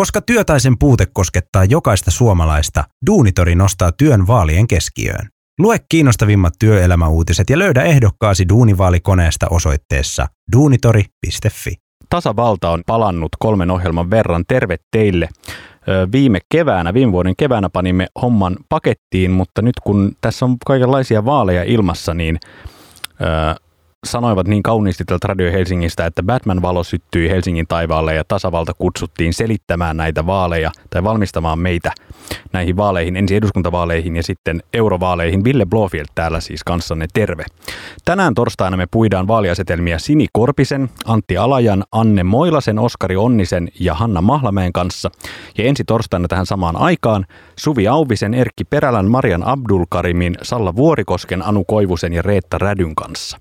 Koska työtaisen puute koskettaa jokaista suomalaista, Duunitori nostaa työn vaalien keskiöön. Lue kiinnostavimmat työelämäuutiset ja löydä ehdokkaasi Duunivaalikoneesta osoitteessa duunitori.fi. Tasavalta on palannut kolmen ohjelman verran. Terve teille! Viime keväänä, viime vuoden keväänä panimme homman pakettiin, mutta nyt kun tässä on kaikenlaisia vaaleja ilmassa, niin sanoivat niin kauniisti tältä Radio Helsingistä, että Batman-valo syttyi Helsingin taivaalle ja tasavalta kutsuttiin selittämään näitä vaaleja tai valmistamaan meitä näihin vaaleihin, ensin eduskuntavaaleihin ja sitten eurovaaleihin. Ville Blofield täällä siis kanssanne terve. Tänään torstaina me puidaan vaaliasetelmia Sini Korpisen, Antti Alajan, Anne Moilasen, Oskari Onnisen ja Hanna Mahlamäen kanssa. Ja ensi torstaina tähän samaan aikaan Suvi Auvisen, Erkki Perälän, Marian Abdulkarimin, Salla Vuorikosken, Anu Koivusen ja Reetta Rädyn kanssa.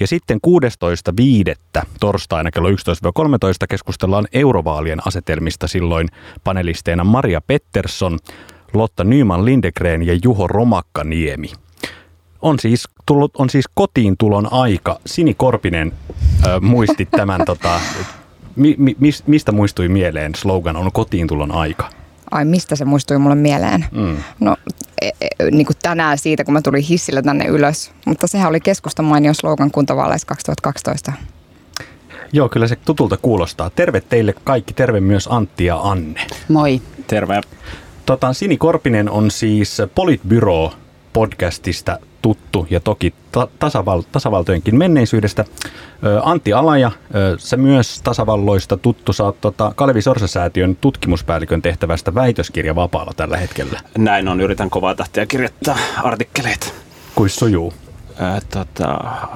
Ja sitten 16.5. torstaina kello 11-13 keskustellaan eurovaalien asetelmista silloin panelisteina Maria Pettersson, Lotta Nyman Lindegren ja Juho Romakkaniemi. On siis, tullut, on siis kotiin tulon aika. Sini Korpinen äh, muisti tämän, tota, mi, mi, mistä muistui mieleen slogan on kotiin tulon aika? Ai mistä se muistui mulle mieleen? Mm. No e, e, niin kuin tänään siitä, kun mä tulin hissillä tänne ylös. Mutta sehän oli keskustan mainio slogan kuntavaaleissa 2012. Joo, kyllä se tutulta kuulostaa. Terve teille kaikki, terve myös Antti ja Anne. Moi. Terve. Tota, Sini Korpinen on siis Politbyro podcastista tuttu ja toki ta- tasaval- tasavaltojenkin menneisyydestä. Ö, Antti Alaja, ö, se myös tasavalloista tuttu. Sä oot tota Kalevi Sorsa-säätiön tutkimuspäällikön tehtävästä väitöskirja vapaalla tällä hetkellä. Näin on, yritän kovaa tahtia kirjoittaa artikkeleita. Kuis sujuu? Ää, tota,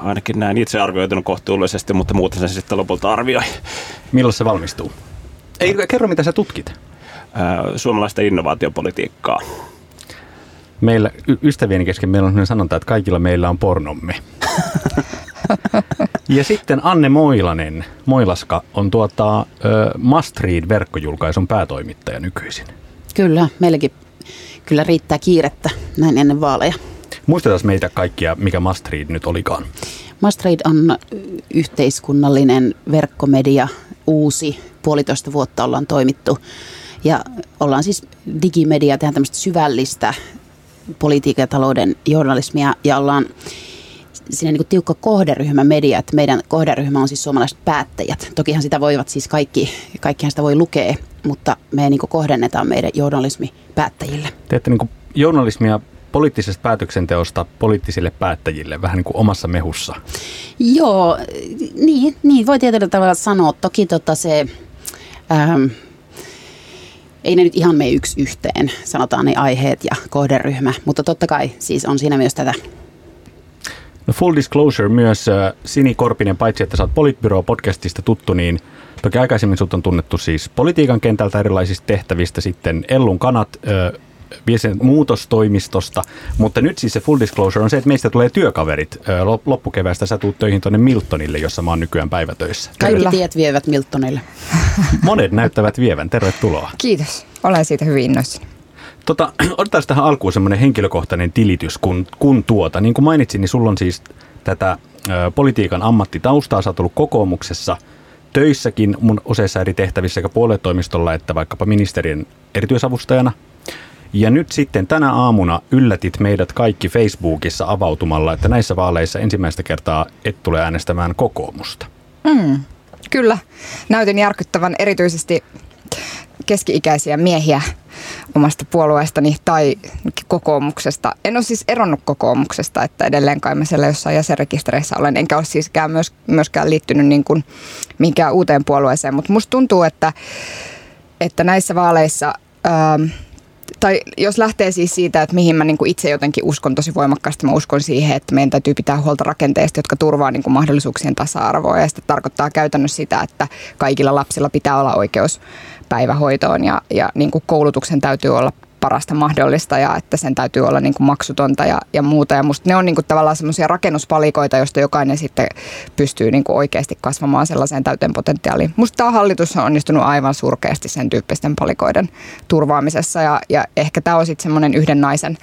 ainakin näin itse arvioitunut kohtuullisesti, mutta muuten se sitten lopulta arvioi. Milloin se valmistuu? Ei, kerro mitä sä tutkit. Ää, suomalaista innovaatiopolitiikkaa meillä ystävieni kesken meillä on sellainen sanonta, että kaikilla meillä on pornomme. ja sitten Anne Moilanen, Moilaska, on tuota, uh, Must Read-verkkojulkaisun päätoimittaja nykyisin. Kyllä, meilläkin kyllä riittää kiirettä näin ennen vaaleja. Muistetaan meitä kaikkia, mikä Must Read nyt olikaan. Must Read on yhteiskunnallinen verkkomedia, uusi, puolitoista vuotta ollaan toimittu. Ja ollaan siis digimedia, tehdään tämmöistä syvällistä politiikan ja talouden journalismia ja ollaan siinä niin tiukka kohderyhmä media, että meidän kohderyhmä on siis suomalaiset päättäjät. Tokihan sitä voivat siis kaikki, kaikkihan sitä voi lukea, mutta me niin kohdennetaan meidän journalismi päättäjille. Teette niin journalismia poliittisesta päätöksenteosta poliittisille päättäjille, vähän niin kuin omassa mehussa. Joo, niin, niin voi tietyllä tavalla sanoa. Toki tota se... Ähm, ei ne nyt ihan mene yksi yhteen, sanotaan ne aiheet ja kohderyhmä, mutta totta kai siis on siinä myös tätä. No full disclosure myös, äh, Sini Korpinen, paitsi että sä oot Politbyro-podcastista tuttu, niin toki aikaisemmin sut on tunnettu siis politiikan kentältä erilaisista tehtävistä, sitten Ellun kanat, sen muutostoimistosta, mutta nyt siis se full disclosure on se, että meistä tulee työkaverit. Loppukeväästä sä tuut töihin tuonne Miltonille, jossa mä oon nykyään päivätöissä. Kaikki tiet vievät Miltonille. Monet näyttävät vievän. Tervetuloa. Kiitos. Olen siitä hyvin innoissani. Tota, otetaan tähän alkuun semmoinen henkilökohtainen tilitys, kun, kun tuota. Niin kuin mainitsin, niin sulla on siis tätä ö, politiikan ammattitaustaa. Sä oot ollut kokoomuksessa töissäkin mun useissa eri tehtävissä sekä puoluetoimistolla että vaikkapa ministerien erityisavustajana – ja nyt sitten tänä aamuna yllätit meidät kaikki Facebookissa avautumalla, että näissä vaaleissa ensimmäistä kertaa et tule äänestämään kokoomusta. Mm, kyllä. Näytin järkyttävän erityisesti keski-ikäisiä miehiä omasta puolueestani tai kokoomuksesta. En ole siis eronnut kokoomuksesta, että edelleen kai mä siellä jossain jäsenrekistereissä olen, enkä ole siiskään myös, myöskään liittynyt niin kuin mihinkään uuteen puolueeseen, mutta musta tuntuu, että, että näissä vaaleissa... Ähm, tai jos lähtee siis siitä, että mihin mä niin kuin itse jotenkin uskon tosi voimakkaasti, mä uskon siihen, että meidän täytyy pitää huolta rakenteista, jotka turvaa niin kuin mahdollisuuksien tasa-arvoa. Ja sitten tarkoittaa käytännössä sitä, että kaikilla lapsilla pitää olla oikeus päivähoitoon ja, ja niin kuin koulutuksen täytyy olla parasta mahdollista ja että sen täytyy olla niin kuin maksutonta ja, ja muuta. Ja musta ne on niin kuin tavallaan semmoisia rakennuspalikoita, joista jokainen sitten pystyy niin kuin oikeasti kasvamaan sellaiseen täyteen potentiaaliin. Musta tämä hallitus on onnistunut aivan surkeasti sen tyyppisten palikoiden turvaamisessa ja, ja ehkä tämä on sitten semmoinen yhden naisen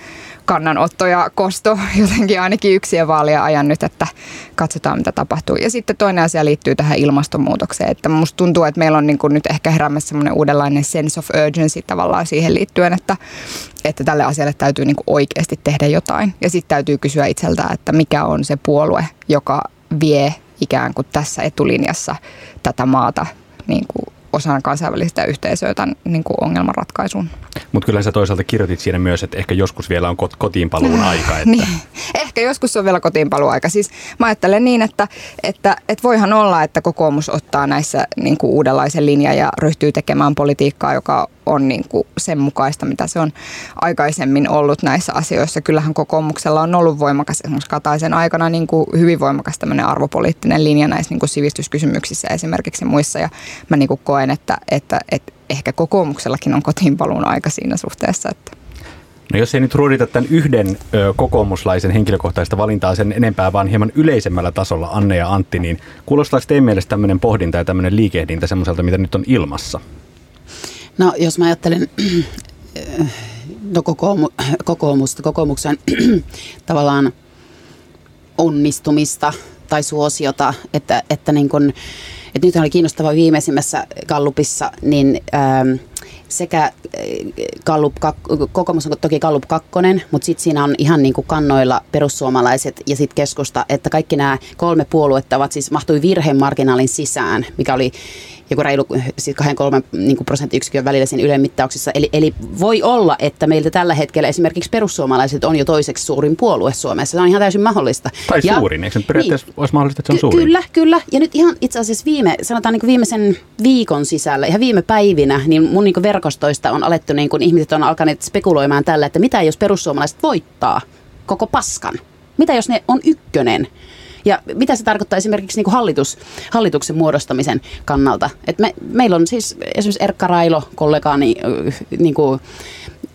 kannanotto ja kosto jotenkin ainakin yksiä vaalia ajan nyt, että katsotaan mitä tapahtuu. Ja sitten toinen asia liittyy tähän ilmastonmuutokseen, että musta tuntuu, että meillä on niin kuin nyt ehkä heräämässä semmoinen uudenlainen sense of urgency tavallaan siihen liittyen, että, että tälle asialle täytyy niin kuin oikeasti tehdä jotain. Ja sitten täytyy kysyä itseltään, että mikä on se puolue, joka vie ikään kuin tässä etulinjassa tätä maata niin kuin osana kansainvälistä yhteisöä tämän niin kuin ongelmanratkaisuun. Mutta kyllä sä toisaalta kirjoitit siinä myös, että ehkä joskus vielä on kotiinpaluun aika. Että... niin. Ehkä joskus on vielä kotiinpaluun aika. Siis mä ajattelen niin, että, että, että voihan olla, että kokoomus ottaa näissä niin kuin uudenlaisen linjan ja ryhtyy tekemään politiikkaa, joka on niin kuin sen mukaista, mitä se on aikaisemmin ollut näissä asioissa. Kyllähän kokoomuksella on ollut voimakas, esimerkiksi Kataisen aikana niin kuin hyvin voimakas tämmöinen arvopoliittinen linja näissä niin kuin sivistyskysymyksissä esimerkiksi muissa. Ja mä niin kuin koen, että, että, että ehkä kokoomuksellakin on kotiinpaluun aika siinä suhteessa. Että. No jos ei nyt ruodita tämän yhden ö, kokoomuslaisen henkilökohtaista valintaa sen enempää, vaan hieman yleisemmällä tasolla, Anne ja Antti, niin kuulostaako teidän mielestä tämmöinen pohdinta ja tämmöinen liikehdintä semmoiselta, mitä nyt on ilmassa? No jos mä ajattelen no, kokoomu, kokoomusta, kokoomuksen tavallaan onnistumista tai suosiota, että, että, niin kun, että nyt oli kiinnostava viimeisimmässä Gallupissa, niin ähm, sekä Gallup, kokoomus on toki Gallup 2, mutta sitten siinä on ihan niin kuin kannoilla perussuomalaiset ja sitten keskusta, että kaikki nämä kolme puoluetta ovat siis mahtui virhemarginaalin sisään, mikä oli joku reilu siis kahden kolmen niin kuin prosenttiyksikön välillä siinä Ylen mittauksissa. Eli, eli voi olla, että meiltä tällä hetkellä esimerkiksi perussuomalaiset on jo toiseksi suurin puolue Suomessa. Se on ihan täysin mahdollista. Tai ja, suurin, eikö se periaatteessa niin, olisi mahdollista, että se on suurin? Kyllä, kyllä. Ja nyt ihan itse asiassa viime, sanotaan niin viimeisen viikon sisällä, ihan viime päivinä, niin mun niin verkostoista on alettu, niin kuin ihmiset on alkaneet spekuloimaan tällä, että mitä jos perussuomalaiset voittaa koko paskan? Mitä jos ne on ykkönen? Ja mitä se tarkoittaa esimerkiksi niin kuin hallitus, hallituksen muodostamisen kannalta? Et me, meillä on siis esimerkiksi Erkka Railo, kollegaani, niin kuin,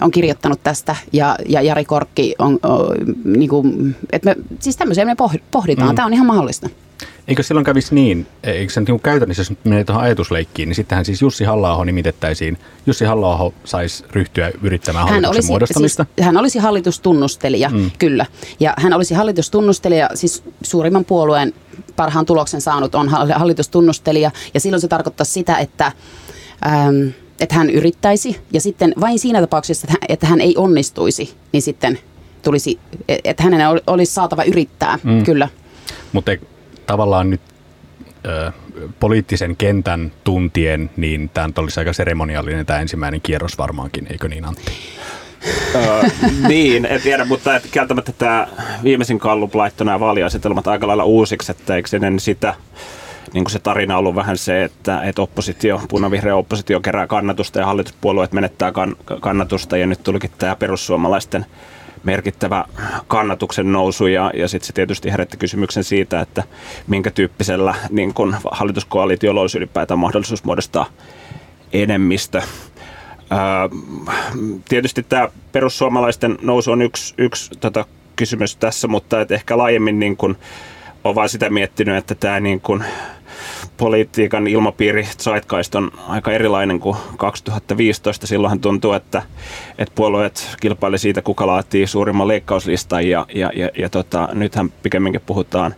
on kirjoittanut tästä ja, ja Jari Korkki on, on niin kuin, että me, siis tämmöisiä me pohditaan. Mm. Tämä on ihan mahdollista. Eikö silloin kävisi niin, eikö se niin käytännössä, jos menee tuohon ajatusleikkiin, niin sittenhän siis Jussi halla nimitettäisiin. Jussi halla saisi ryhtyä yrittämään hän hallituksen olisi, muodostamista. Siis, hän olisi hallitustunnustelija, mm. kyllä. Ja hän olisi hallitustunnustelija, siis suurimman puolueen parhaan tuloksen saanut on hallitustunnustelija. Ja silloin se tarkoittaa sitä, että... Ähm, että hän yrittäisi ja sitten vain siinä tapauksessa, että hän, että hän ei onnistuisi, niin sitten tulisi, että hänen olisi saatava yrittää, mm. kyllä. Mutta tavallaan nyt ö, poliittisen kentän tuntien, niin tämä olisi aika seremoniallinen tämä ensimmäinen kierros varmaankin, eikö niin Antti? öö, niin, en tiedä, mutta et, kieltämättä tämä viimeisin kallup laittoi nämä vaaliasetelmat aika lailla uusiksi, että eikö ennen sitä niin kuin se tarina ollut vähän se, että, että oppositio, punavihreä oppositio kerää kannatusta ja hallituspuolueet menettää kan, kannatusta ja nyt tulikin tämä perussuomalaisten merkittävä kannatuksen nousu ja, ja sitten se tietysti herätti kysymyksen siitä, että minkä tyyppisellä niin kun hallituskoalitiolla olisi ylipäätään mahdollisuus muodostaa enemmistö. Ää, tietysti tämä perussuomalaisten nousu on yksi, yksi tota, kysymys tässä, mutta et ehkä laajemmin niin kun, olen vaan sitä miettinyt, että tämä niin kun, politiikan ilmapiiri Zeitgeist on aika erilainen kuin 2015. Silloinhan tuntuu, että, että puolueet kilpaili siitä, kuka laatii suurimman leikkauslistan ja, ja, ja, ja tota, nythän pikemminkin puhutaan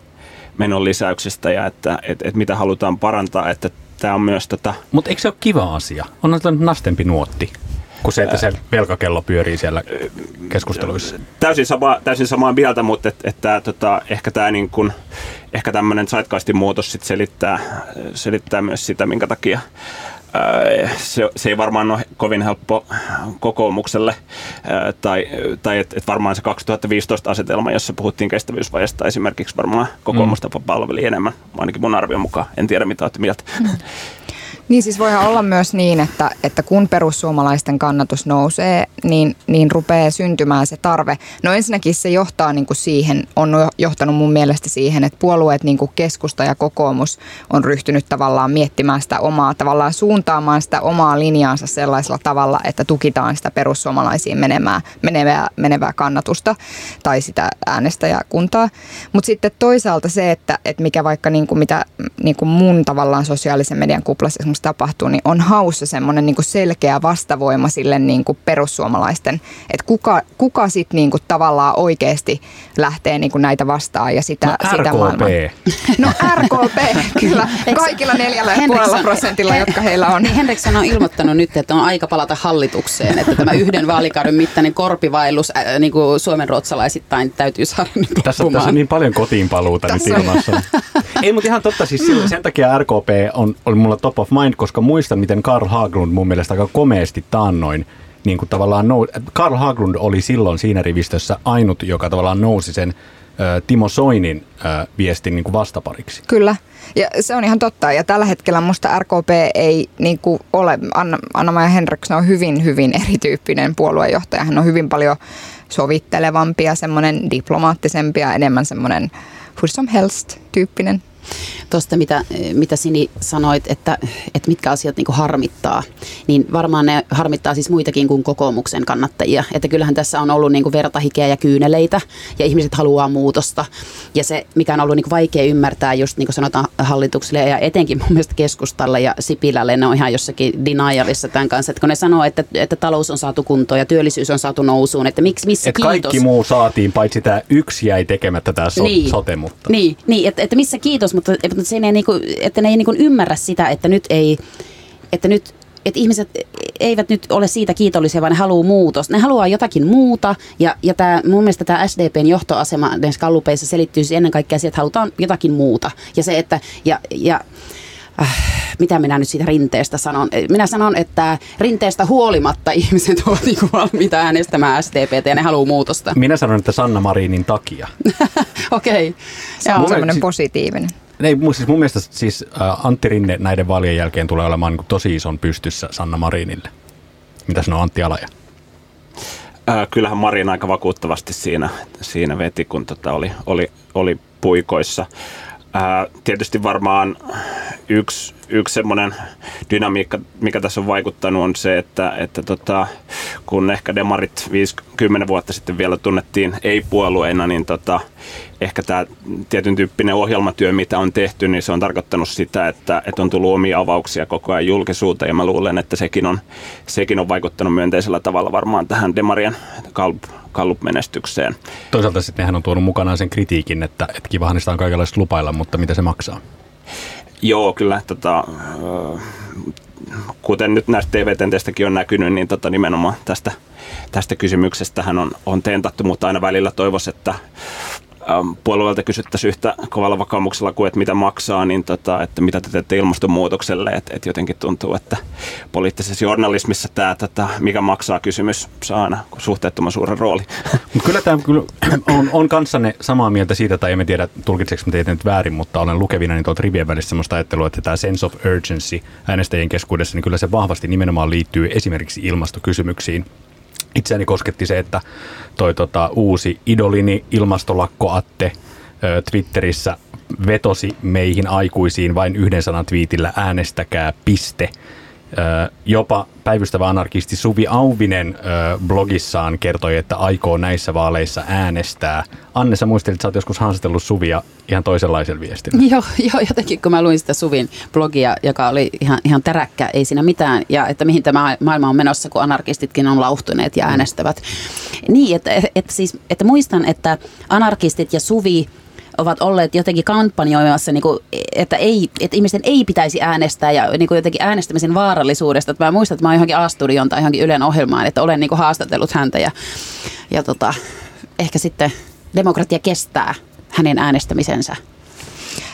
menon lisäyksistä ja että et, et mitä halutaan parantaa, että tämä on myös tota... Mutta eikö se ole kiva asia? On nastempi nuotti kuin se, että se velkakello pyörii siellä keskusteluissa. Täysin, sama, täysin samaa mieltä, mutta et, että tota, ehkä tämä niin kun, ehkä tämmöinen zeitgeistin muutos sit selittää, selittää myös sitä, minkä takia se, se ei varmaan ole kovin helppo kokoomukselle, tai, tai että et varmaan se 2015 asetelma, jossa puhuttiin kestävyysvajasta esimerkiksi varmaan kokoomusta mm. palveli enemmän, ainakin mun arvion mukaan. En tiedä, mitä olette mieltä. Niin siis voihan olla myös niin, että, että kun perussuomalaisten kannatus nousee, niin, niin rupeaa syntymään se tarve. No ensinnäkin se johtaa niin kuin siihen, on johtanut mun mielestä siihen, että puolueet niin kuin keskusta ja kokoomus on ryhtynyt tavallaan miettimään sitä omaa, tavallaan suuntaamaan sitä omaa linjaansa sellaisella tavalla, että tukitaan sitä perussuomalaisiin menemää, menevää, menevää kannatusta tai sitä äänestäjäkuntaa. Mutta sitten toisaalta se, että, että mikä vaikka niin kuin mitä niin kuin mun tavallaan sosiaalisen median kuplassa esimerkiksi tapahtuu, niin on haussa semmoinen niin selkeä vastavoima sille niin kuin perussuomalaisten, että kuka, kuka sitten niin kuin tavallaan oikeasti lähtee niin kuin näitä vastaan ja sitä, no, sitä RKP. maailmaa. No RKP, kyllä. Kaikilla neljällä ja puolella prosentilla, jotka heillä on. Niin Henriksson on ilmoittanut nyt, että on aika palata hallitukseen, että tämä yhden vaalikauden mittainen korpivaellus äh, niin kuin Suomen ruotsalaisittain täytyy saada nyt tässä, tässä on niin paljon kotiin paluuta nyt ilmassa. Ei, mutta ihan totta, siis sen takia RKP on, oli mulla top of mind, koska muistan, miten Karl Haglund mun mielestä aika komeasti taannoin niin kuin tavallaan nou, Karl Haglund oli silloin siinä rivistössä ainut, joka tavallaan nousi sen Timo Soinin viestin niin kuin vastapariksi. Kyllä, ja se on ihan totta. Ja tällä hetkellä musta RKP ei niin kuin ole, Anna, Anna-Maja Henriksson on hyvin, hyvin erityyppinen puoluejohtaja. Hän on hyvin paljon sovittelevampi ja semmoinen diplomaattisempi ja enemmän semmoinen hur som helst tyyppinen Tuosta, mitä, mitä Sini sanoit, että, että mitkä asiat niin harmittaa, niin varmaan ne harmittaa siis muitakin kuin kokoomuksen kannattajia. Että kyllähän tässä on ollut niin vertahikeä ja kyyneleitä ja ihmiset haluaa muutosta. Ja se, mikä on ollut niin vaikea ymmärtää just niin kuin sanotaan hallitukselle ja etenkin mun mielestä keskustalle ja Sipilälle, ne on ihan jossakin denialissa tämän kanssa. Että kun ne sanoo, että, että talous on saatu kuntoon ja työllisyys on saatu nousuun, että miksi, missä Et kiitos? kaikki muu saatiin, paitsi tämä yksi jäi tekemättä tämä so- niin, sote. Mutta. Niin, niin että, että missä kiitos, mutta, mutta se ei niinku, että ne ei niinku ymmärrä sitä, että nyt ei, että nyt että ihmiset eivät nyt ole siitä kiitollisia, vaan ne haluaa muutos. Ne haluaa jotakin muuta, ja, ja tää, mun mielestä tämä SDPn johtoasema näissä kallupeissa selittyy ennen kaikkea siihen, että halutaan jotakin muuta. Ja se, että, ja, ja äh, mitä minä nyt siitä rinteestä sanon? Minä sanon, että rinteestä huolimatta ihmiset ovat niin valmiita äänestämään SDPtä ja ne haluaa muutosta. Minä sanon, että Sanna Marinin takia. Okei. Okay. Se on semmoinen positiivinen. Ei, siis mun mielestä siis äh, Antti Rinne näiden vaalien jälkeen tulee olemaan niin tosi ison pystyssä Sanna Marinille. Mitä sanoo Antti Alaja? Äh, kyllähän Marin aika vakuuttavasti siinä, siinä veti, kun tota oli, oli, oli puikoissa. Ää, tietysti varmaan yksi, yksi semmoinen dynamiikka, mikä tässä on vaikuttanut, on se, että, että tota, kun ehkä demarit 50 vuotta sitten vielä tunnettiin ei-puolueina, niin tota, ehkä tämä tietyn tyyppinen ohjelmatyö, mitä on tehty, niin se on tarkoittanut sitä, että, että on tullut omia avauksia koko ajan julkisuuteen, ja mä luulen, että sekin on, sekin on vaikuttanut myönteisellä tavalla varmaan tähän demarien kalp Gallup-menestykseen. Toisaalta sitten hän on tuonut mukanaan sen kritiikin, että, että kivahan niistä on kaikenlaista lupailla, mutta mitä se maksaa? Joo, kyllä. Tota, kuten nyt näistä TV-tenteistäkin on näkynyt, niin tota, nimenomaan tästä, tästä kysymyksestä hän on, on tentattu, mutta aina välillä toivoisi, että puolueelta kysyttäisiin yhtä kovalla vakaumuksella kuin, että mitä maksaa, niin tota, että mitä te teette ilmastonmuutokselle. Että et jotenkin tuntuu, että poliittisessa journalismissa tämä, tota, mikä maksaa kysymys, saa aina suhteettoman suuren rooli. Kyllä tämä kyllä on, on kanssanne samaa mieltä siitä, tai emme tiedä tulkitseeko teitä nyt väärin, mutta olen lukevina niin tuolta rivien välissä sellaista ajattelua, että tämä sense of urgency äänestäjien keskuudessa, niin kyllä se vahvasti nimenomaan liittyy esimerkiksi ilmastokysymyksiin itseäni kosketti se, että toi tota, uusi idolini ilmastolakkoatte Twitterissä vetosi meihin aikuisiin vain yhden sanan twiitillä äänestäkää piste – Jopa päivystävä anarkisti Suvi Auvinen blogissaan kertoi, että aikoo näissä vaaleissa äänestää. Anne, sä muistelit, että sä oot joskus haastellut Suvia ihan toisenlaisella viestillä. Joo, joo, jotenkin kun mä luin sitä Suvin blogia, joka oli ihan, ihan täräkkä, ei siinä mitään, ja että mihin tämä maailma on menossa, kun anarkistitkin on lauhtuneet ja äänestävät. Niin, että, että, siis, että muistan, että anarkistit ja Suvi ovat olleet jotenkin kampanjoimassa, niin kuin, että, ei, että ihmisten ei pitäisi äänestää ja niin kuin jotenkin äänestämisen vaarallisuudesta. Että mä muistan, että mä oon johonkin A-studion tai johonkin Ylen ohjelmaan, että olen niin kuin haastatellut häntä ja, ja tota, ehkä sitten demokratia kestää hänen äänestämisensä.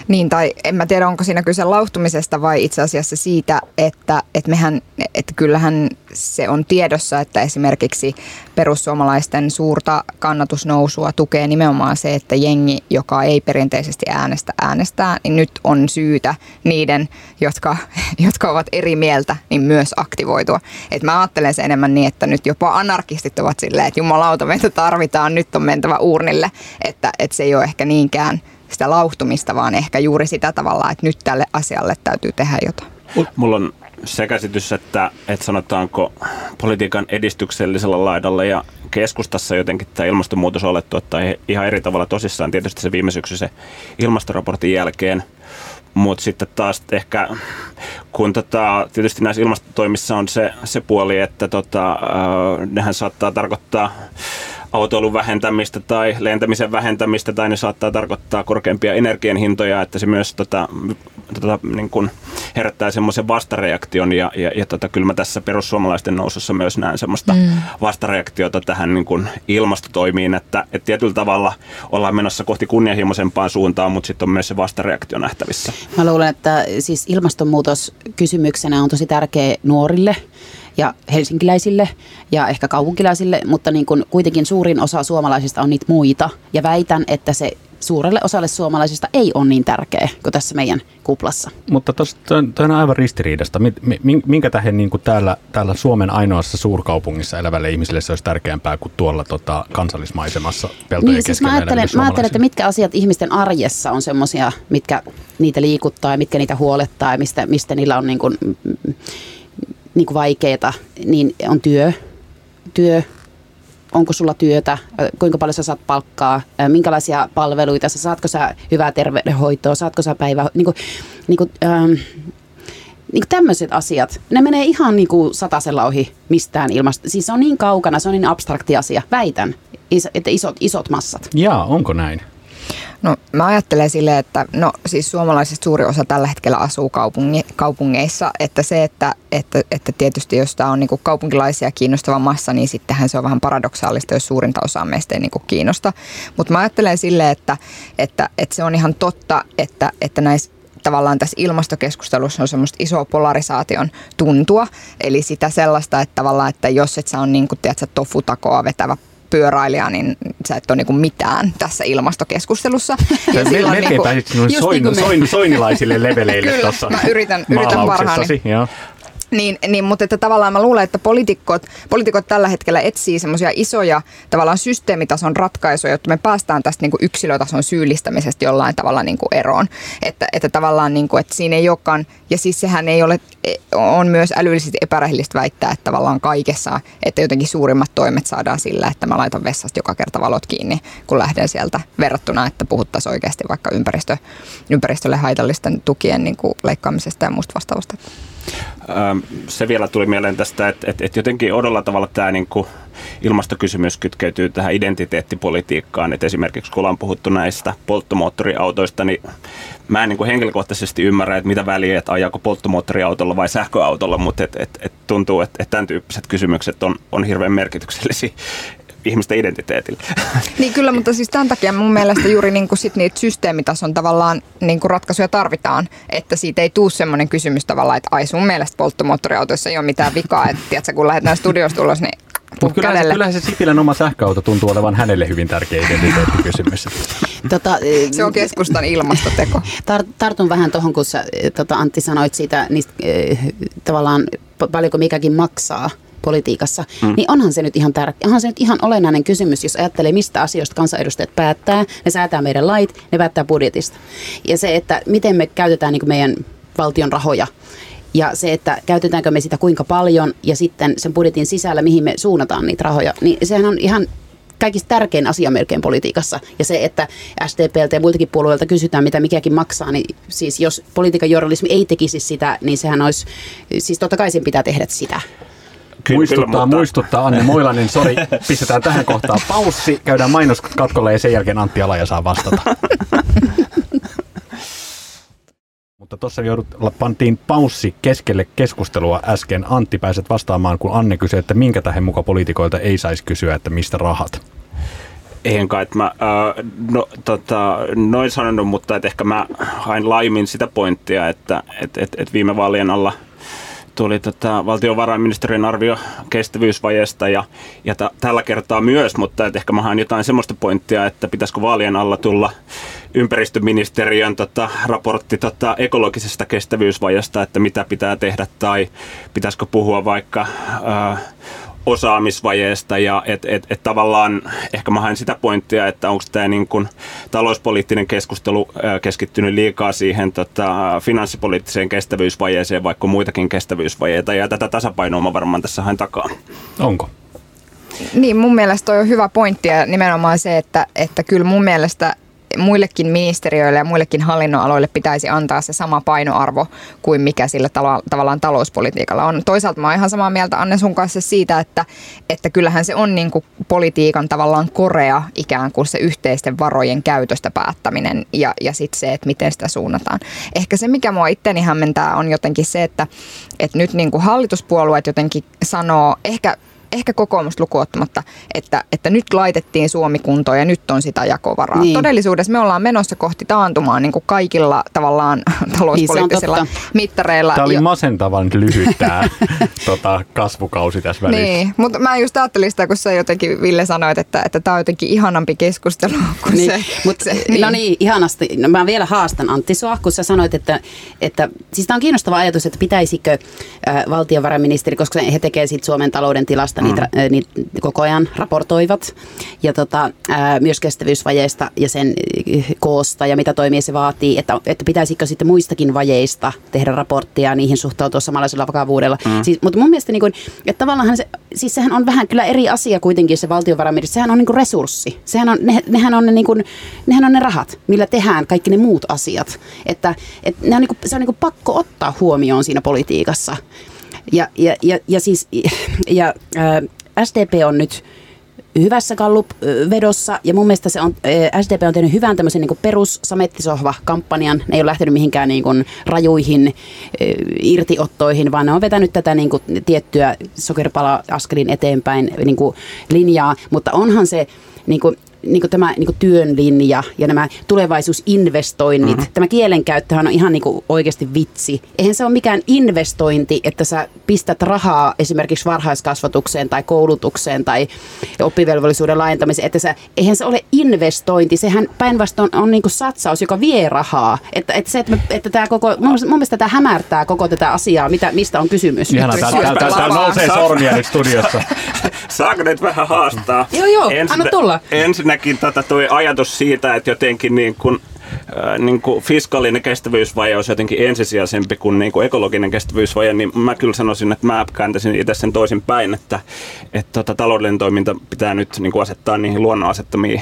Niin, tai en mä tiedä, onko siinä kyse lauhtumisesta vai itse asiassa siitä, että, että mehän, että kyllähän se on tiedossa, että esimerkiksi perussuomalaisten suurta kannatusnousua tukee nimenomaan se, että jengi, joka ei perinteisesti äänestä, äänestää, niin nyt on syytä niiden, jotka, jotka ovat eri mieltä, niin myös aktivoitua. Et mä ajattelen se enemmän niin, että nyt jopa anarkistit ovat silleen, että jumalauta, meitä tarvitaan, nyt on mentävä urnille, että, että se ei ole ehkä niinkään sitä lauhtumista, vaan ehkä juuri sitä tavalla, että nyt tälle asialle täytyy tehdä jotain. Mulla on se käsitys, että, että sanotaanko politiikan edistyksellisellä laidalla ja keskustassa jotenkin tämä ilmastonmuutos on olettu ottaa ihan eri tavalla tosissaan. Tietysti se viime syksy se ilmastoraportin jälkeen, mutta sitten taas ehkä, kun tota, tietysti näissä ilmastotoimissa on se, se puoli, että tota, äh, nehän saattaa tarkoittaa autoilun vähentämistä tai lentämisen vähentämistä tai ne saattaa tarkoittaa korkeampia energian hintoja, että se myös tota, tota, niin kuin herättää semmoisen vastareaktion ja, ja, ja tota, kyllä mä tässä perussuomalaisten nousussa myös näen semmoista mm. vastareaktiota tähän niin kuin ilmastotoimiin, että, että tietyllä tavalla ollaan menossa kohti kunnianhimoisempaan suuntaan, mutta sitten on myös se vastareaktio nähtävissä. Mä luulen, että siis ilmastonmuutos kysymyksenä on tosi tärkeä nuorille ja helsinkiläisille ja ehkä kaupunkilaisille, mutta niin kuin kuitenkin suurin osa suomalaisista on niitä muita. Ja väitän, että se suurelle osalle suomalaisista ei ole niin tärkeä kuin tässä meidän kuplassa. Mutta tuossa on aivan ristiriidasta. Minkä tähän niin kuin täällä, täällä Suomen ainoassa suurkaupungissa elävälle ihmiselle se olisi tärkeämpää kuin tuolla tota, kansallismaisemassa peltojen niin, siis mä ajattelen, mä ajattelen, että mitkä asiat ihmisten arjessa on semmoisia, mitkä niitä liikuttaa ja mitkä niitä huolettaa ja mistä, mistä niillä on niin kuin, niin vaikeaa, niin on työ, työ, onko sulla työtä, kuinka paljon sä saat palkkaa, minkälaisia palveluita, sä? Saatko sä hyvää terveydenhoitoa, saatko sä päivä, niin kuin, niin kuin, ähm, niin kuin tämmöiset asiat, ne menee ihan niin kuin satasella ohi mistään ilmasta. Siis se on niin kaukana, se on niin abstrakti asia, väitän, että isot, isot massat. Jaa, onko näin? No mä ajattelen sille, että no siis suomalaisista suuri osa tällä hetkellä asuu kaupungi, kaupungeissa, että se, että, että, että tietysti jos tämä on niin kuin kaupunkilaisia kiinnostava massa, niin sittenhän se on vähän paradoksaalista, jos suurinta osaa meistä ei niin kuin kiinnosta. Mutta mä ajattelen sille, että, että, että se on ihan totta, että, että näissä tavallaan tässä ilmastokeskustelussa on semmoista isoa polarisaation tuntua. Eli sitä sellaista, että tavallaan, että jos et sä on niin kuin, tiedätkö, tofutakoa vetävä pyöräilijä, niin sä et ole niinku mitään tässä ilmastokeskustelussa. Ja me, melkein niinku, pääsit soin, niin soin, soinilaisille leveleille tuossa mä yritän, yritän parhaani. Joo. Niin, niin, mutta että tavallaan mä luulen, että poliitikot, poliitikot tällä hetkellä etsii semmoisia isoja tavallaan systeemitason ratkaisuja, jotta me päästään tästä niin kuin yksilötason syyllistämisestä jollain tavalla niin kuin eroon. Että, että tavallaan, niin kuin, että siinä ei olekaan, ja siis sehän ei ole, on myös älyllisesti epärehellistä väittää, että tavallaan kaikessa, että jotenkin suurimmat toimet saadaan sillä, että mä laitan vessasta joka kerta valot kiinni, kun lähden sieltä verrattuna, että puhuttaisiin oikeasti vaikka ympäristö, ympäristölle haitallisten tukien niin kuin leikkaamisesta ja muusta vastaavasta. Se vielä tuli mieleen tästä, että, että, että jotenkin odella tavalla tämä niin kuin ilmastokysymys kytkeytyy tähän identiteettipolitiikkaan. Että esimerkiksi kun ollaan puhuttu näistä polttomoottoriautoista, niin mä en niin kuin henkilökohtaisesti ymmärrä, että mitä väliä, että ajaako polttomoottoriautolla vai sähköautolla, mutta et, et, et tuntuu, että, että tämän tyyppiset kysymykset on, on hirveän merkityksellisiä ihmisten identiteetille. Niin kyllä, mutta siis tämän takia mun mielestä juuri niin kuin sit niitä systeemitason tavallaan niin kuin ratkaisuja tarvitaan, että siitä ei tule semmoinen kysymys tavallaan, että ai sun mielestä polttomoottoriautoissa ei ole mitään vikaa, että tiedätkö, kun lähdetään studiosta ulos, niin mutta kyllähän, se, kyllähän se Sipilän oma sähköauto tuntuu olevan hänelle hyvin tärkeä identiteettikysymys. Tota, se on keskustan ilmastoteko. Tar- tartun vähän tuohon, kun sä, tota, Antti sanoit siitä, niistä, äh, tavallaan paljonko mikäkin maksaa politiikassa, mm. niin onhan se nyt ihan tärkeä, onhan se nyt ihan olennainen kysymys, jos ajattelee, mistä asioista kansanedustajat päättää. Ne säätää meidän lait, ne päättää budjetista. Ja se, että miten me käytetään niin meidän valtion rahoja ja se, että käytetäänkö me sitä kuinka paljon ja sitten sen budjetin sisällä, mihin me suunnataan niitä rahoja, niin sehän on ihan kaikista tärkein asia melkein politiikassa. Ja se, että SDPltä ja muiltakin puolueilta kysytään, mitä mikäkin maksaa, niin siis jos politiikan journalismi ei tekisi sitä, niin sehän olisi, siis totta kai sen pitää tehdä sitä. Kyllä, muistuttaa, kyllä, mutta... muistuttaa Anne Moilanen, sori, pistetään tähän kohtaan paussi, käydään mainoskatkolle ja sen jälkeen Antti Alaja saa vastata. Mutta tuossa joudut, pantiin paussi keskelle keskustelua äsken. Antti pääset vastaamaan, kun Anne kysyi, että minkä tähän muka poliitikoilta ei saisi kysyä, että mistä rahat? eihän kai, että mä ää, no, tota, noin sanonut, mutta et ehkä mä hain laimin sitä pointtia, että et, et, et viime vaalien alla – tuli tota, valtiovarainministeriön arvio kestävyysvajeesta ja, ja t- tällä kertaa myös, mutta et ehkä mä haen jotain semmoista pointtia, että pitäisikö vaalien alla tulla ympäristöministeriön tota, raportti tota, ekologisesta kestävyysvajasta, että mitä pitää tehdä tai pitäisikö puhua vaikka ää, osaamisvajeesta ja et, et, et tavallaan ehkä mä haen sitä pointtia, että onko tämä niin kun talouspoliittinen keskustelu keskittynyt liikaa siihen tota, finanssipoliittiseen kestävyysvajeeseen, vaikka muitakin kestävyysvajeita ja tätä tasapainoa mä varmaan tässä haen takaa. Onko? Niin, mun mielestä toi on hyvä pointti ja nimenomaan se, että, että kyllä mun mielestä muillekin ministeriöille ja muillekin hallinnonaloille pitäisi antaa se sama painoarvo kuin mikä sillä tava- tavallaan talouspolitiikalla on. Toisaalta mä oon ihan samaa mieltä Anne sun kanssa siitä, että, että kyllähän se on niin kuin politiikan tavallaan korea ikään kuin se yhteisten varojen käytöstä päättäminen ja, ja sitten se, että miten sitä suunnataan. Ehkä se, mikä mua itteni hämmentää, on jotenkin se, että, että nyt niin kuin hallituspuolueet jotenkin sanoo, ehkä ehkä kokoomusta lukuottamatta, että, että nyt laitettiin Suomi kuntoon ja nyt on sitä jakovaraa. Niin. Todellisuudessa me ollaan menossa kohti taantumaan niin kuin kaikilla tavallaan talouspoliittisilla niin, mittareilla. Tämä oli jo... masentavan lyhyt tämä tota, kasvukausi tässä välissä. Niin, mutta mä just ajattelin sitä, kun sä jotenkin Ville sanoit, että, että tämä on jotenkin ihanampi keskustelu kuin niin, se. Mut, se niin. No niin, ihanasti. No, mä vielä haastan Antti sua, kun sä sanoit, että, että siis tämä on kiinnostava ajatus, että pitäisikö äh, valtiovarainministeri, koska he tekevät Suomen talouden tilasta niitä, mm. niitä koko ajan raportoivat. Ja tota, ää, myös kestävyysvajeesta ja sen koosta ja mitä toimia se vaatii, että, että pitäisikö sitten muistakin vajeista tehdä raporttia ja niihin suhtautua samanlaisella vakavuudella. Mm. Siis, mutta mun mielestä, niin kuin, että tavallaan se, siis sehän on vähän kyllä eri asia kuitenkin se valtiovarainministeri. Sehän on niin kuin resurssi. Sehän on, ne, nehän, on ne, niin kuin, nehän on ne rahat, millä tehdään kaikki ne muut asiat. Että, että ne on niin kuin, se on niin kuin pakko ottaa huomioon siinä politiikassa. Ja, ja, ja, ja siis ja, ää, SDP on nyt hyvässä Gallup-vedossa ja mun mielestä se on, SDP on tehnyt hyvän tämmöisen niin perus samettisohva-kampanjan. Ne ei ole lähtenyt mihinkään niin kuin rajuihin irtiottoihin, vaan ne on vetänyt tätä niin kuin tiettyä sokeripala-askelin eteenpäin niin kuin linjaa, mutta onhan se niin kuin niin kuin tämä niin kuin työn linja ja nämä tulevaisuusinvestoinnit. Mm-hmm. Tämä kielenkäyttöhän on ihan niin kuin oikeasti vitsi. Eihän se ole mikään investointi, että sä pistät rahaa esimerkiksi varhaiskasvatukseen tai koulutukseen tai oppivelvollisuuden laajentamiseen. Että sä, eihän se ole investointi, sehän päinvastoin on niin kuin satsaus, joka vie rahaa. Että, että se, että, me, että tämä koko, mun, mun mielestä tämä hämärtää koko tätä asiaa, mitä, mistä on kysymys. Ihanaa, täällä nousee sormia nyt studiossa. Saako nyt vähän haastaa? Joo, joo, Ensin, anna tulla. Ensin ensinnäkin tätä toi ajatus siitä, että jotenkin niin kuin, äh, niin kuin fiskaalinen kestävyysvaje olisi jotenkin ensisijaisempi kuin, niin kuin ekologinen kestävyysvaje, niin mä kyllä sanoisin, että mä kääntäisin itse sen toisin päin, että, että tota, taloudellinen toiminta pitää nyt niin kuin asettaa niihin luonnon asettamiin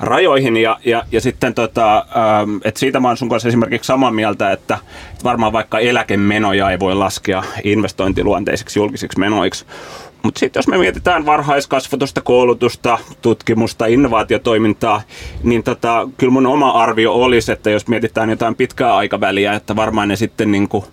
rajoihin. Ja, ja, ja sitten tota, ähm, että siitä mä oon sun kanssa esimerkiksi samaa mieltä, että varmaan vaikka eläkemenoja ei voi laskea investointiluonteisiksi julkisiksi menoiksi, mutta sitten jos me mietitään varhaiskasvatusta, koulutusta, tutkimusta, innovaatiotoimintaa, niin tota, kyllä mun oma arvio olisi, että jos mietitään jotain pitkää aikaväliä, että varmaan ne sitten niin kuin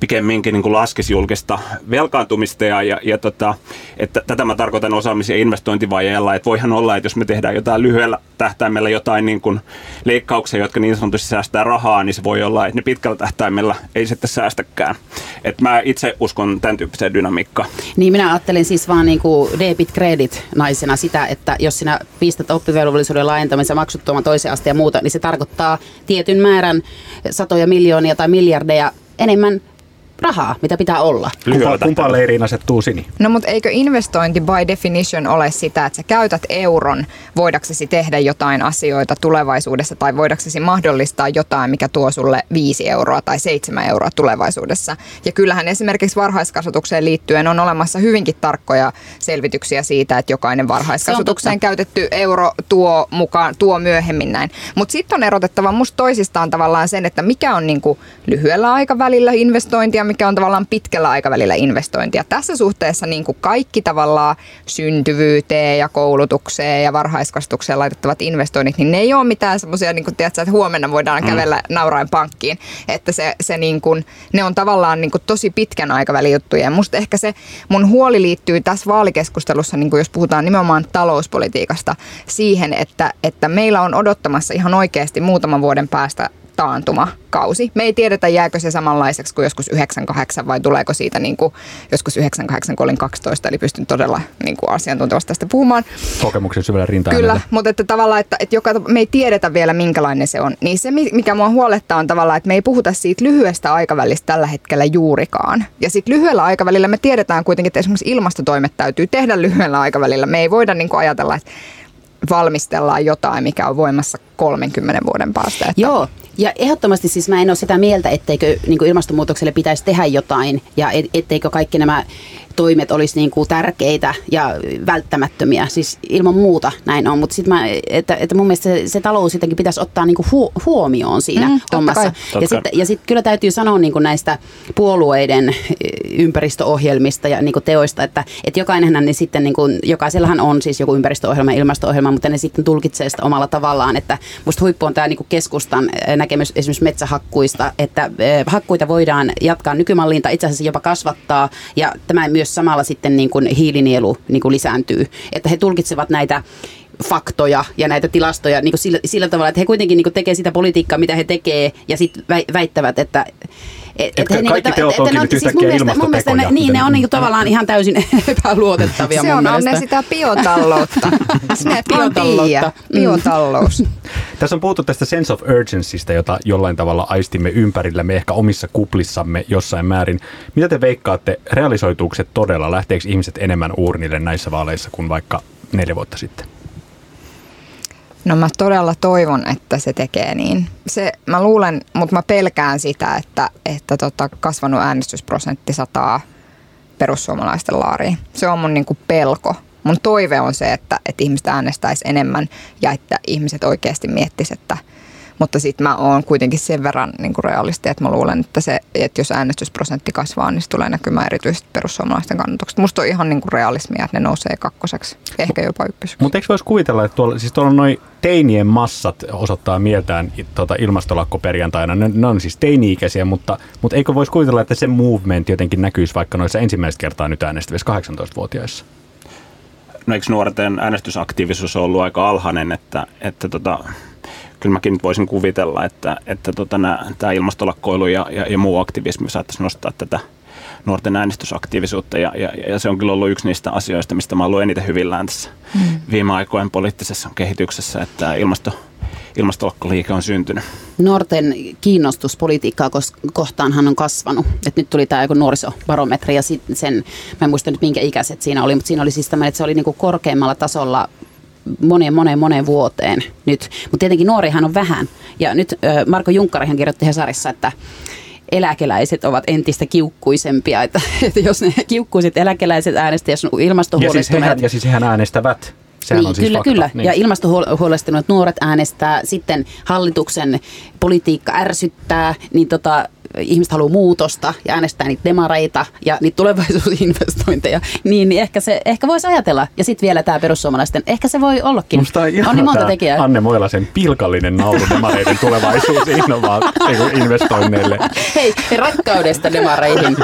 pikemminkin niin kuin laskisi julkista velkaantumista ja, ja, ja tota, että tätä mä tarkoitan osaamis- ja investointivajeella, että voihan olla, että jos me tehdään jotain lyhyellä tähtäimellä jotain niin kuin leikkauksia, jotka niin sanotusti säästää rahaa, niin se voi olla, että ne pitkällä tähtäimellä ei sitten säästäkään. Et mä itse uskon tämän tyyppiseen dynamiikkaan. Niin minä ajattelin siis vaan niin kuin debit credit naisena sitä, että jos sinä pistät oppivelvollisuuden laajentamisen maksuttoman toisen asteen ja muuta, niin se tarkoittaa tietyn määrän satoja miljoonia tai miljardeja enemmän rahaa, mitä pitää olla. Kumpa, kumpaan leiriin asettuu Sini? No mutta eikö investointi by definition ole sitä, että sä käytät euron voidaksesi tehdä jotain asioita tulevaisuudessa tai voidaksesi mahdollistaa jotain, mikä tuo sulle 5 euroa tai 7 euroa tulevaisuudessa. Ja kyllähän esimerkiksi varhaiskasvatukseen liittyen on olemassa hyvinkin tarkkoja selvityksiä siitä, että jokainen varhaiskasvatukseen käytetty euro tuo mukaan, tuo myöhemmin näin. Mutta sitten on erotettava musta toisistaan tavallaan sen, että mikä on niinku lyhyellä aikavälillä investointia, mikä on tavallaan pitkällä aikavälillä investointia. Tässä suhteessa niin kuin kaikki tavallaan syntyvyyteen ja koulutukseen ja varhaiskasvatukseen laitettavat investoinnit, niin ne ei ole mitään semmoisia, niin kuin että huomenna voidaan mm. kävellä naurain pankkiin. Että se, se niin kuin, ne on tavallaan niin kuin tosi pitkän aikavälin juttuja. Ja musta ehkä se mun huoli liittyy tässä vaalikeskustelussa, niin kuin jos puhutaan nimenomaan talouspolitiikasta, siihen, että, että meillä on odottamassa ihan oikeasti muutaman vuoden päästä taantumakausi. Me ei tiedetä, jääkö se samanlaiseksi kuin joskus 98 vai tuleeko siitä niin kuin joskus 98, kun olin 12, eli pystyn todella niin kuin asiantuntevasti tästä puhumaan. Kokemuksen syvällä rinta Kyllä, mutta että tavallaan, että, että joka, me ei tiedetä vielä minkälainen se on. Niin se, mikä mua huolettaa on tavallaan, että me ei puhuta siitä lyhyestä aikavälistä tällä hetkellä juurikaan. Ja sitten lyhyellä aikavälillä me tiedetään kuitenkin, että esimerkiksi ilmastotoimet täytyy tehdä lyhyellä aikavälillä. Me ei voida niin kuin ajatella, että valmistellaan jotain, mikä on voimassa 30 vuoden päästä. Että Joo, ja ehdottomasti siis mä en ole sitä mieltä, etteikö niin ilmastonmuutokselle pitäisi tehdä jotain ja etteikö kaikki nämä toimet olisi niin kuin tärkeitä ja välttämättömiä. Siis ilman muuta näin on, mutta sitten että, että mun mielestä se, se talous sittenkin pitäisi ottaa niin kuin hu, huomioon siinä mm, hommassa. Ja sitten ja sit kyllä täytyy sanoa niin kuin näistä puolueiden e, ympäristöohjelmista ja niin kuin teoista, että, että jokainenhan niin sitten, niin kuin, jokaisellahan on siis joku ympäristöohjelma ja ilmasto-ohjelma, mutta ne sitten tulkitsee sitä omalla tavallaan, että musta huippu on tämä niin kuin keskustan e, näkemys esimerkiksi metsähakkuista, että e, hakkuita voidaan jatkaa nykymalliin tai itse asiassa jopa kasvattaa. Ja tämä myös myös samalla sitten niin kuin hiilinielu niin kuin lisääntyy. Että he tulkitsevat näitä faktoja ja näitä tilastoja niin kuin sillä, sillä tavalla, että he kuitenkin niin kuin tekee sitä politiikkaa, mitä he tekee, ja sitten väittävät, että et, et he, niinku kaikki teot onkin nyt siis yhtäkkiä siis mun mielestä, ne, niin, ne on niinku tavallaan ihan täysin epäluotettavia Se on, on ne sitä biotaloutta. Sinä biotaloutta. Mm. Biotalous. Tässä on puhuttu tästä sense of urgencystä, jota jollain tavalla aistimme ympärillämme, ehkä omissa kuplissamme jossain määrin. Mitä te veikkaatte, realisoituuko se todella? Lähteekö ihmiset enemmän uurnille näissä vaaleissa kuin vaikka neljä vuotta sitten? No mä todella toivon, että se tekee niin. Se, mä luulen, mutta mä pelkään sitä, että, että tota kasvanut äänestysprosentti sataa perussuomalaisten laariin. Se on mun niinku pelko. Mun toive on se, että, että ihmiset äänestäisi enemmän ja että ihmiset oikeasti miettisivät, että – mutta sitten mä oon kuitenkin sen verran niin kuin realisti, että mä luulen, että, se, että jos äänestysprosentti kasvaa, niin se tulee näkymään erityisesti perussuomalaisten kannatuksesta. Musta on ihan niin kuin realismia, että ne nousee kakkoseksi, ehkä jopa ykköseksi. Mutta eikö voisi kuvitella, että tuolla, siis tuolla noin teinien massat osoittaa mieltään tuota ilmastolakko perjantaina. Ne, ne on siis teini-ikäisiä, mutta, mutta eikö voisi kuvitella, että se movement jotenkin näkyisi vaikka noissa ensimmäistä kertaa nyt äänestävissä 18-vuotiaissa? No eikö nuorten äänestysaktiivisuus on ollut aika alhainen, että, että tota, kyllä mäkin nyt voisin kuvitella, että, että tota, tämä ilmastolakkoilu ja, ja, ja muu aktivismi saattaisi nostaa tätä nuorten äänestysaktiivisuutta ja, ja, ja se on kyllä ollut yksi niistä asioista, mistä mä oon ollut eniten hyvillään tässä mm. viime aikojen poliittisessa kehityksessä, että ilmasto, ilmastolakkoliike on syntynyt. Nuorten kiinnostus politiikkaa kohtaanhan on kasvanut. Et nyt tuli tämä joku nuorisobarometri ja sen, mä en muista nyt minkä ikäiset siinä oli, mutta siinä oli siis tämmöinen, että se oli niinku korkeammalla tasolla moneen, moneen, moneen vuoteen nyt. Mutta tietenkin nuorihan on vähän. Ja nyt Marko Junkkarihan kirjoitti Hesarissa, että eläkeläiset ovat entistä kiukkuisempia. Että, että jos ne kiukkuiset eläkeläiset äänestävät, jos on ilmastohuolestuneet... Ja siis hehän, ja siis hehän äänestävät. Sehän niin, on siis kyllä, fakta. kyllä. Niin. Ja ilmastohuolestuneet nuoret äänestää, sitten hallituksen politiikka ärsyttää, niin tota, ihmiset haluaa muutosta ja äänestää niitä demareita ja niitä tulevaisuusinvestointeja, niin, niin ehkä, se, ehkä voisi ajatella. Ja sitten vielä tämä perussuomalaisten, ehkä se voi ollakin. Musta on, on niin monta tekijää. Anne Moilasen pilkallinen nauru demareiden tulevaisuusinvestoinneille. Hei, rakkaudesta demareihin.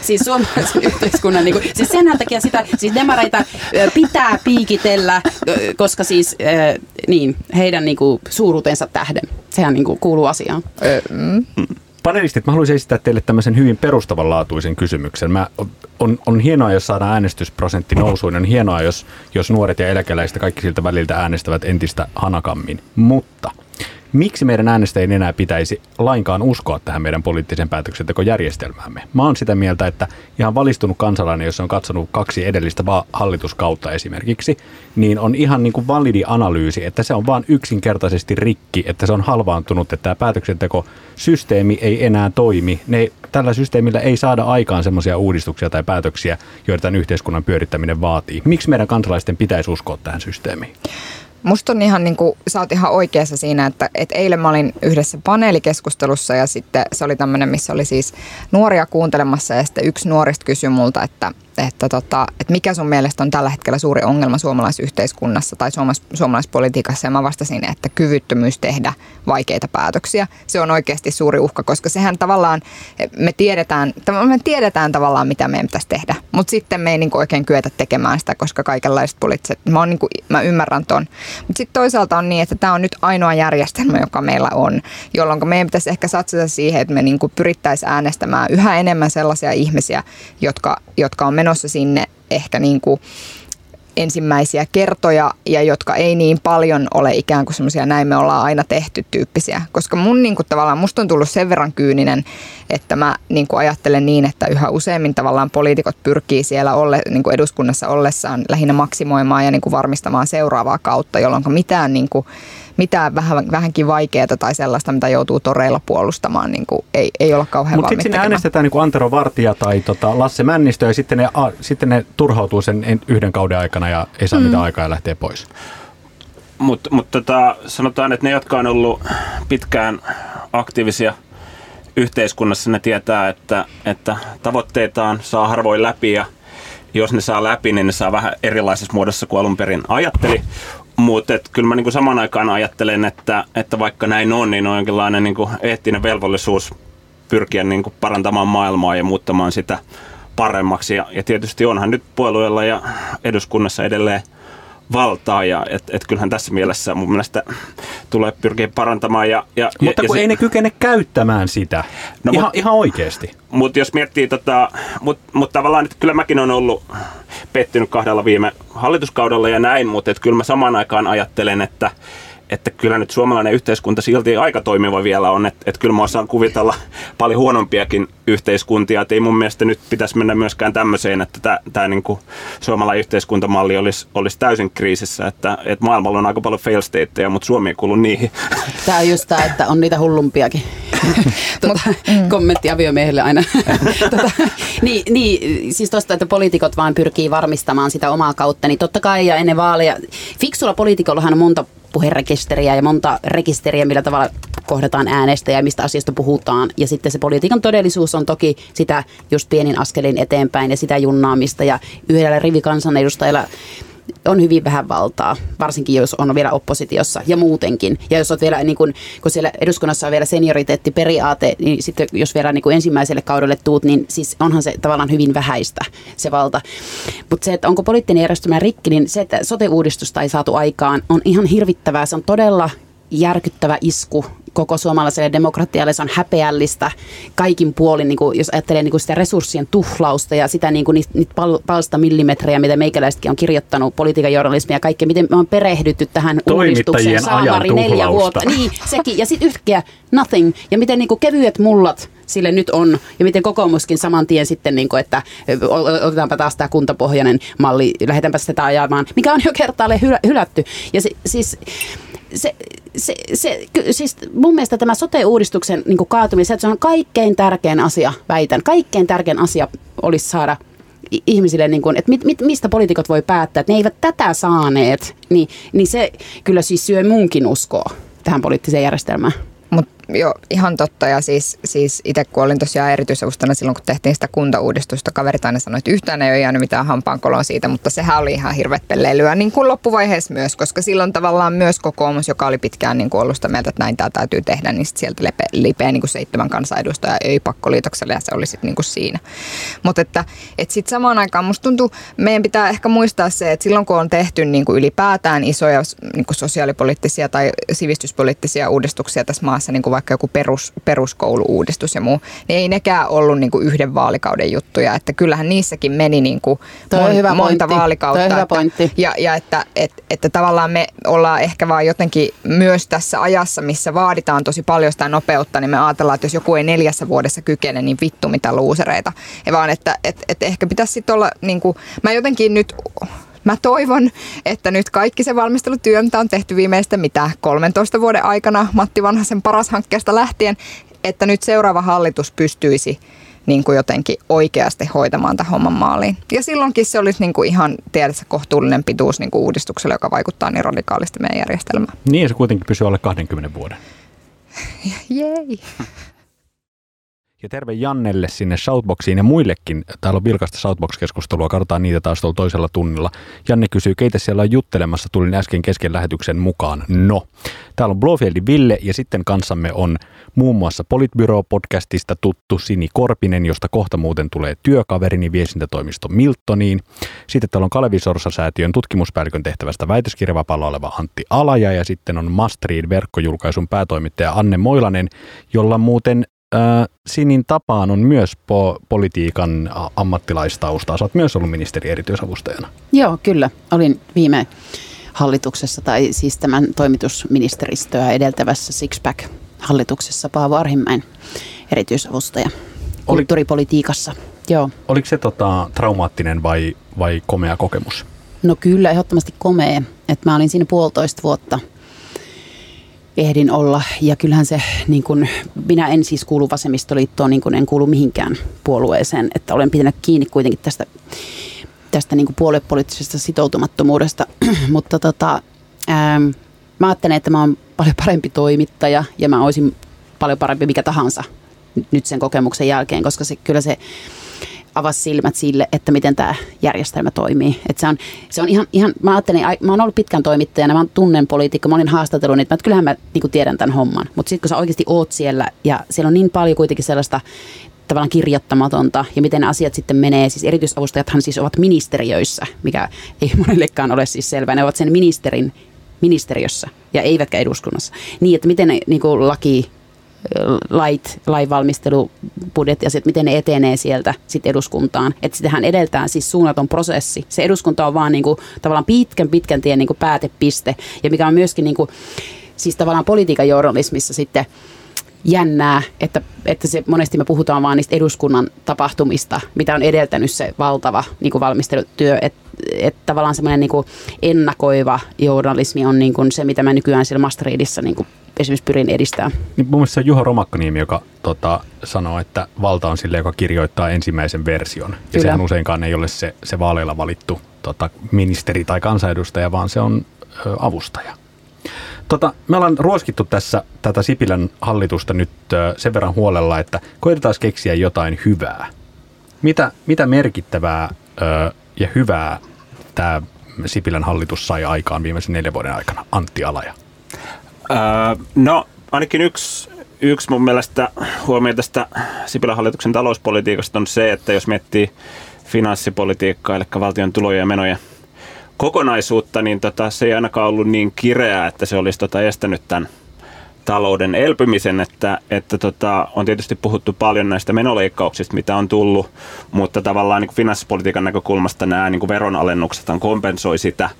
Siis suomalaisen yhteiskunnan, niin kuin, siis senhän takia sitä, siis demareita pitää piikitellä, koska siis niin, heidän niin kuin, suuruutensa tähden. Sehän niin kuin, kuuluu asiaan. Mm. Panelistit, mä haluaisin esittää teille tämmöisen hyvin perustavanlaatuisen kysymyksen. Mä, on, on hienoa, jos saadaan äänestysprosentti nousuun. On hienoa, jos, jos nuoret ja eläkeläiset kaikki siltä väliltä äänestävät entistä hanakammin. Mutta – miksi meidän äänestäjien enää pitäisi lainkaan uskoa tähän meidän poliittisen päätöksentekojärjestelmäämme? Mä oon sitä mieltä, että ihan valistunut kansalainen, jos on katsonut kaksi edellistä hallituskautta esimerkiksi, niin on ihan niin kuin validi analyysi, että se on vain yksinkertaisesti rikki, että se on halvaantunut, että tämä päätöksentekosysteemi ei enää toimi. Ne, tällä systeemillä ei saada aikaan semmoisia uudistuksia tai päätöksiä, joita tämän yhteiskunnan pyörittäminen vaatii. Miksi meidän kansalaisten pitäisi uskoa tähän systeemiin? Musta on ihan niin kuin, sä oot ihan oikeassa siinä, että, että eilen mä olin yhdessä paneelikeskustelussa ja sitten se oli tämmöinen, missä oli siis nuoria kuuntelemassa ja sitten yksi nuorista kysyi multa, että, että, tota, että mikä sun mielestä on tällä hetkellä suuri ongelma suomalaisyhteiskunnassa tai suomalais, suomalaispolitiikassa ja mä vastasin, että kyvyttömyys tehdä vaikeita päätöksiä. Se on oikeasti suuri uhka, koska sehän tavallaan, me tiedetään, me tiedetään tavallaan mitä meidän pitäisi tehdä, mutta sitten me ei niin oikein kyetä tekemään sitä, koska kaikenlaiset poliittiset, mä, on niin kuin, mä ymmärrän ton. Mutta sitten toisaalta on niin, että tämä on nyt ainoa järjestelmä, joka meillä on, jolloin meidän pitäisi ehkä satsata siihen, että me niin pyrittäisiin äänestämään yhä enemmän sellaisia ihmisiä, jotka, jotka on menossa sinne ehkä niin kuin ensimmäisiä kertoja ja jotka ei niin paljon ole ikään kuin semmoisia näin me ollaan aina tehty tyyppisiä. Koska mun niin kuin tavallaan, musta on tullut sen verran kyyninen, että mä niin kuin ajattelen niin, että yhä useammin tavallaan poliitikot pyrkii siellä olle, niin kuin eduskunnassa ollessaan lähinnä maksimoimaan ja niin kuin varmistamaan seuraavaa kautta, jolloin mitään niin kuin mitään vähän, vähänkin vaikeaa tai sellaista, mitä joutuu toreilla puolustamaan, niin kuin ei, ei olla kauhean Mutta sitten sinne äänestetään niin kuin Antero Vartija tai tota Lasse Männistö ja sitten ne, a, sitten ne turhautuu sen yhden kauden aikana ja ei saa mm. mitään aikaa ja lähtee pois. Mutta mut tota, sanotaan, että ne, jotka on ollut pitkään aktiivisia yhteiskunnassa, ne tietää, että, että tavoitteitaan saa harvoin läpi ja jos ne saa läpi, niin ne saa vähän erilaisessa muodossa kuin alun perin ajatteli. Mutta kyllä mä niinku saman aikaan ajattelen, että, että vaikka näin on, niin on jonkinlainen niinku eettinen velvollisuus pyrkiä niinku parantamaan maailmaa ja muuttamaan sitä paremmaksi. Ja, ja tietysti onhan nyt puolueella ja eduskunnassa edelleen valtaa ja et, et kyllähän tässä mielessä mun mielestä tulee pyrkiä parantamaan. Ja, ja, mutta kun ja ei se, ne kykene käyttämään sitä, no, ihan, mut, ihan oikeasti. Mutta jos miettii, tota, mutta mut tavallaan, että kyllä mäkin on ollut pettynyt kahdella viime hallituskaudella ja näin, mutta kyllä mä samaan aikaan ajattelen, että että kyllä nyt suomalainen yhteiskunta silti aika toimiva vielä on, että, että kyllä mä osaan kuvitella paljon huonompiakin yhteiskuntia, että ei mun mielestä nyt pitäisi mennä myöskään tämmöiseen, että tämä, tämä niin kuin suomalainen yhteiskuntamalli olisi, olisi täysin kriisissä, että, että maailmalla on aika paljon fail stateja, mutta Suomi ei kuulu niihin. Tämä on just tämä, että on niitä hullumpiakin. tuota, mm. Kommentti aviomiehelle aina. tuota, niin, niin, siis tuosta, että poliitikot vaan pyrkii varmistamaan sitä omaa kautta, niin totta kai ja ennen vaaleja, fiksulla poliitikollahan on monta puherekisteriä ja monta rekisteriä, millä tavalla kohdataan äänestäjä, mistä asiasta puhutaan. Ja sitten se politiikan todellisuus on toki sitä just pienin askelin eteenpäin ja sitä junnaamista. Ja yhdellä rivikansanedustajalla on hyvin vähän valtaa, varsinkin jos on vielä oppositiossa ja muutenkin. Ja jos on vielä, niin kun, kun siellä eduskunnassa on vielä senioriteettiperiaate, niin sitten jos vielä niin ensimmäiselle kaudelle tuut, niin siis onhan se tavallaan hyvin vähäistä se valta. Mutta se, että onko poliittinen järjestelmä rikki, niin se, että sote-uudistusta ei saatu aikaan, on ihan hirvittävää. Se on todella järkyttävä isku koko suomalaiselle demokratialle. Se on häpeällistä kaikin puolin, niin kuin, jos ajattelee niin kuin sitä resurssien tuhlausta ja sitä niin kuin niitä, niitä pal, palsta millimetrejä, mitä meikäläisetkin on kirjoittanut, politiikan journalismia ja kaikkea, miten me on perehdytty tähän uudistukseen saamari neljä vuotta. Niin, sekin. Ja sitten yhtäkkiä nothing. Ja miten niin kuin kevyet mullat sille nyt on. Ja miten kokoomuskin saman tien sitten, niin kuin, että otetaanpa taas tämä kuntapohjainen malli, lähdetäänpä sitä ajamaan, mikä on jo kertaalleen hylätty. Ja se, siis se, se, se, siis mun mielestä tämä sote-uudistuksen niin kaatuminen, se, on kaikkein tärkein asia, väitän. Kaikkein tärkein asia olisi saada ihmisille, niin kuin, että mit, mit, mistä poliitikot voi päättää, että ne eivät tätä saaneet, niin, niin se kyllä siis syö munkin uskoa tähän poliittiseen järjestelmään. Joo, ihan totta. Ja siis, siis itse kun olin tosiaan erityisavustana silloin, kun tehtiin sitä kuntauudistusta, kaverit aina sanoi, että yhtään ei ole jäänyt mitään hampaankoloa siitä, mutta sehän oli ihan hirveät pelleilyä niin kuin loppuvaiheessa myös, koska silloin tavallaan myös kokoomus, joka oli pitkään niin kuin ollut sitä mieltä, että näin tämä täytyy tehdä, niin sit sieltä lepe, lipeä niin kuin seitsemän kansanedustajaa ei pakkoliitokselle ja se oli sitten niin kuin siinä. Mutta että, että sitten samaan aikaan musta tuntuu, meidän pitää ehkä muistaa se, että silloin kun on tehty niin kuin ylipäätään isoja niin kuin sosiaalipoliittisia tai sivistyspoliittisia uudistuksia tässä maassa, niin kuin vaikka joku perus, peruskouluuudistus ja muu, niin ei nekään ollut niin kuin yhden vaalikauden juttuja. Että kyllähän niissäkin meni niin kuin mon, hyvä monta pointti. vaalikautta. Toi hyvä pointti. Että, ja, ja että, että, että tavallaan me ollaan ehkä vaan jotenkin myös tässä ajassa, missä vaaditaan tosi paljon sitä nopeutta, niin me ajatellaan, että jos joku ei neljässä vuodessa kykene, niin vittu mitä luusereita. Ja vaan, että, että, että ehkä pitäisi sitten olla, niin kuin, mä jotenkin nyt Mä toivon, että nyt kaikki se valmistelutyö, mitä on tehty viimeistä mitä 13 vuoden aikana Matti Vanhasen paras hankkeesta lähtien, että nyt seuraava hallitus pystyisi niin kuin jotenkin oikeasti hoitamaan tämän homman maaliin. Ja silloinkin se olisi niin kuin ihan tiedätkö, kohtuullinen pituus niin kuin uudistukselle, joka vaikuttaa niin radikaalisti meidän järjestelmään. Niin ja se kuitenkin pysyy alle 20 vuoden. Jei. Ja terve Jannelle sinne Shoutboxiin ja muillekin. Täällä on vilkasta Shoutbox-keskustelua, katsotaan niitä taas tuolla toisella tunnilla. Janne kysyy, keitä siellä on juttelemassa, tulin äsken kesken lähetyksen mukaan. No, täällä on Blofieldi Ville ja sitten kanssamme on muun muassa Politbyro-podcastista tuttu Sini Korpinen, josta kohta muuten tulee työkaverini viestintätoimisto Miltoniin. Sitten täällä on Kalevi Sorsa-säätiön tutkimuspäällikön tehtävästä väitöskirjavapalla oleva Antti Alaja ja sitten on Mastreed verkkojulkaisun päätoimittaja Anne Moilanen, jolla muuten Sinin tapaan on myös po- politiikan ammattilaistausta. Sä oot myös ollut ministeri erityisavustajana. Joo, kyllä. Olin viime hallituksessa tai siis tämän toimitusministeristöä edeltävässä Sixpack hallituksessa Paavo Arhimäen erityisavustaja Oli- kulttuuripolitiikassa. Joo. Oliko se tota, traumaattinen vai, vai komea kokemus? No kyllä, ehdottomasti komea. Että mä olin siinä puolitoista vuotta ehdin olla. Ja kyllähän se, niin kun, minä en siis kuulu vasemmistoliittoon, niin kuin en kuulu mihinkään puolueeseen. Että olen pitänyt kiinni kuitenkin tästä, tästä niin puoluepoliittisesta sitoutumattomuudesta. Mutta tota, ähm, mä ajattelen, että mä oon paljon parempi toimittaja ja mä olisin paljon parempi mikä tahansa nyt sen kokemuksen jälkeen, koska se, kyllä se avasi silmät sille, että miten tämä järjestelmä toimii. Et se on, se on ihan, ihan, mä ajattelin, mä oon ollut pitkän toimittajana, mä oon tunnen poliitikko, mä olin haastatellut niitä, että kyllähän mä niin tiedän tämän homman. Mutta sitten kun sä oikeasti oot siellä ja siellä on niin paljon kuitenkin sellaista tavallaan kirjoittamatonta ja miten asiat sitten menee. Siis erityisavustajathan siis ovat ministeriöissä, mikä ei monellekaan ole siis selvää. Ne ovat sen ministerin ministeriössä ja eivätkä eduskunnassa. Niin, että miten ne niin laki, lait, lainvalmistelu, budjettiasiat, miten ne etenee sieltä sitten eduskuntaan. Että sitähän edeltää siis suunnaton prosessi. Se eduskunta on vaan niin kuin, tavallaan pitkän pitkän tien niin kuin päätepiste ja mikä on myöskin niin kuin, siis tavallaan politiikan journalismissa sitten jännää, että, että se, monesti me puhutaan vaan niistä eduskunnan tapahtumista, mitä on edeltänyt se valtava niin kuin valmistelutyö, että et tavallaan semmoinen niin ennakoiva journalismi on niin kuin se, mitä mä nykyään siellä Masteridissa niin kuin esimerkiksi pyrin edistämään. Niin mun mielestä se on Juha Romakkoniemi, joka tota, sanoo, että valta on sille, joka kirjoittaa ensimmäisen version. Ja Kyllä. sehän useinkaan ei ole se, se vaaleilla valittu tota, ministeri tai kansanedustaja, vaan se on ö, avustaja. Tota, me ollaan ruoskittu tässä tätä Sipilän hallitusta nyt ö, sen verran huolella, että koitetaan keksiä jotain hyvää. Mitä, mitä merkittävää ö, ja hyvää tämä Sipilän hallitus sai aikaan viimeisen neljän vuoden aikana? Antti Alaja. Öö, no ainakin yksi, yksi mun mielestä huomio tästä Sipilän hallituksen talouspolitiikasta on se, että jos miettii finanssipolitiikkaa, eli valtion tulojen ja menojen kokonaisuutta, niin tota, se ei ainakaan ollut niin kireää, että se olisi tota, estänyt tämän talouden elpymisen, että, että tota, on tietysti puhuttu paljon näistä menoleikkauksista, mitä on tullut, mutta tavallaan niin finanssipolitiikan näkökulmasta nämä niin veronalennukset kompensoi sitä,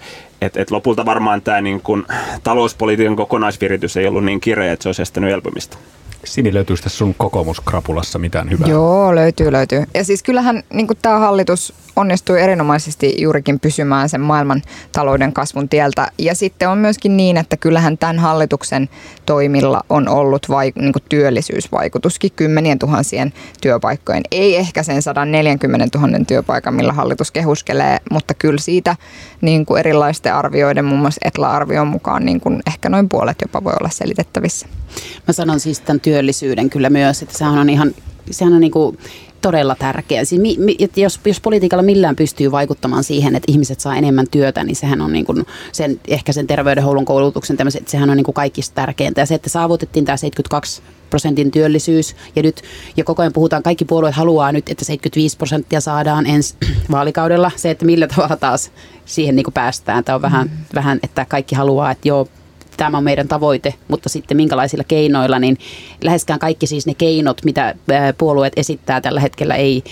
että et lopulta varmaan tämä niin kuin, talouspolitiikan kokonaisviritys ei ollut niin kireä, että se olisi estänyt elpymistä. Sini löytyy tässä sun kokoomuskrapulassa mitään hyvää? Joo, löytyy, löytyy. Ja siis kyllähän niin tämä hallitus onnistui erinomaisesti juurikin pysymään sen maailman talouden kasvun tieltä. Ja sitten on myöskin niin, että kyllähän tämän hallituksen toimilla on ollut vaik- niin työllisyysvaikutuskin kymmenien tuhansien työpaikkojen. Ei ehkä sen 140 000 työpaikan, millä hallitus kehuskelee, mutta kyllä siitä niin erilaisten arvioiden, muun muassa Etla-arvion mukaan niin ehkä noin puolet jopa voi olla selitettävissä. Mä sanon siis tämän työllisyyden kyllä myös, että sehän on ihan, sehän on niin kuin todella tärkeä. Siis mi, mi, jos, jos politiikalla millään pystyy vaikuttamaan siihen, että ihmiset saa enemmän työtä, niin sehän on niin kuin sen, ehkä sen terveydenhuollon koulutuksen tämmöiset, sehän on niin kuin kaikista tärkeintä. Ja se, että saavutettiin tämä 72 prosentin työllisyys ja nyt ja koko ajan puhutaan, kaikki puolueet haluaa nyt, että 75 prosenttia saadaan ensi vaalikaudella. Se, että millä tavalla taas siihen niin kuin päästään, tämä on vähän, mm. vähän, että kaikki haluaa, että joo, tämä on meidän tavoite, mutta sitten minkälaisilla keinoilla, niin läheskään kaikki siis ne keinot, mitä puolueet esittää tällä hetkellä ei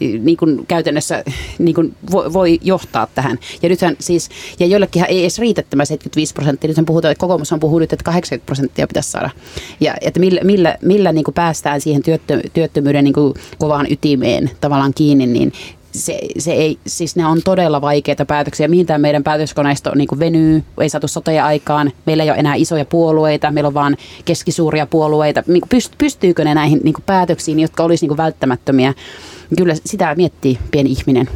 niin kuin käytännössä niin kuin voi, johtaa tähän. Ja nythän siis, ja joillekin ei edes riitä tämä 75 prosenttia, nythän puhutaan, että kokoomus on puhunut, että 80 prosenttia pitäisi saada. Ja että millä, millä, millä niin kuin päästään siihen työttö, työttömyyden niin kuin kovaan ytimeen tavallaan kiinni, niin se, se ei, siis ne on todella vaikeita päätöksiä. Mihin tämä meidän päätöskoneisto niin kuin venyy, ei saatu soteja aikaan. Meillä ei ole enää isoja puolueita, meillä on vaan keskisuuria puolueita. Niin pystyykö ne näihin niin kuin päätöksiin, jotka olisi niin välttämättömiä? Kyllä sitä miettii pieni ihminen.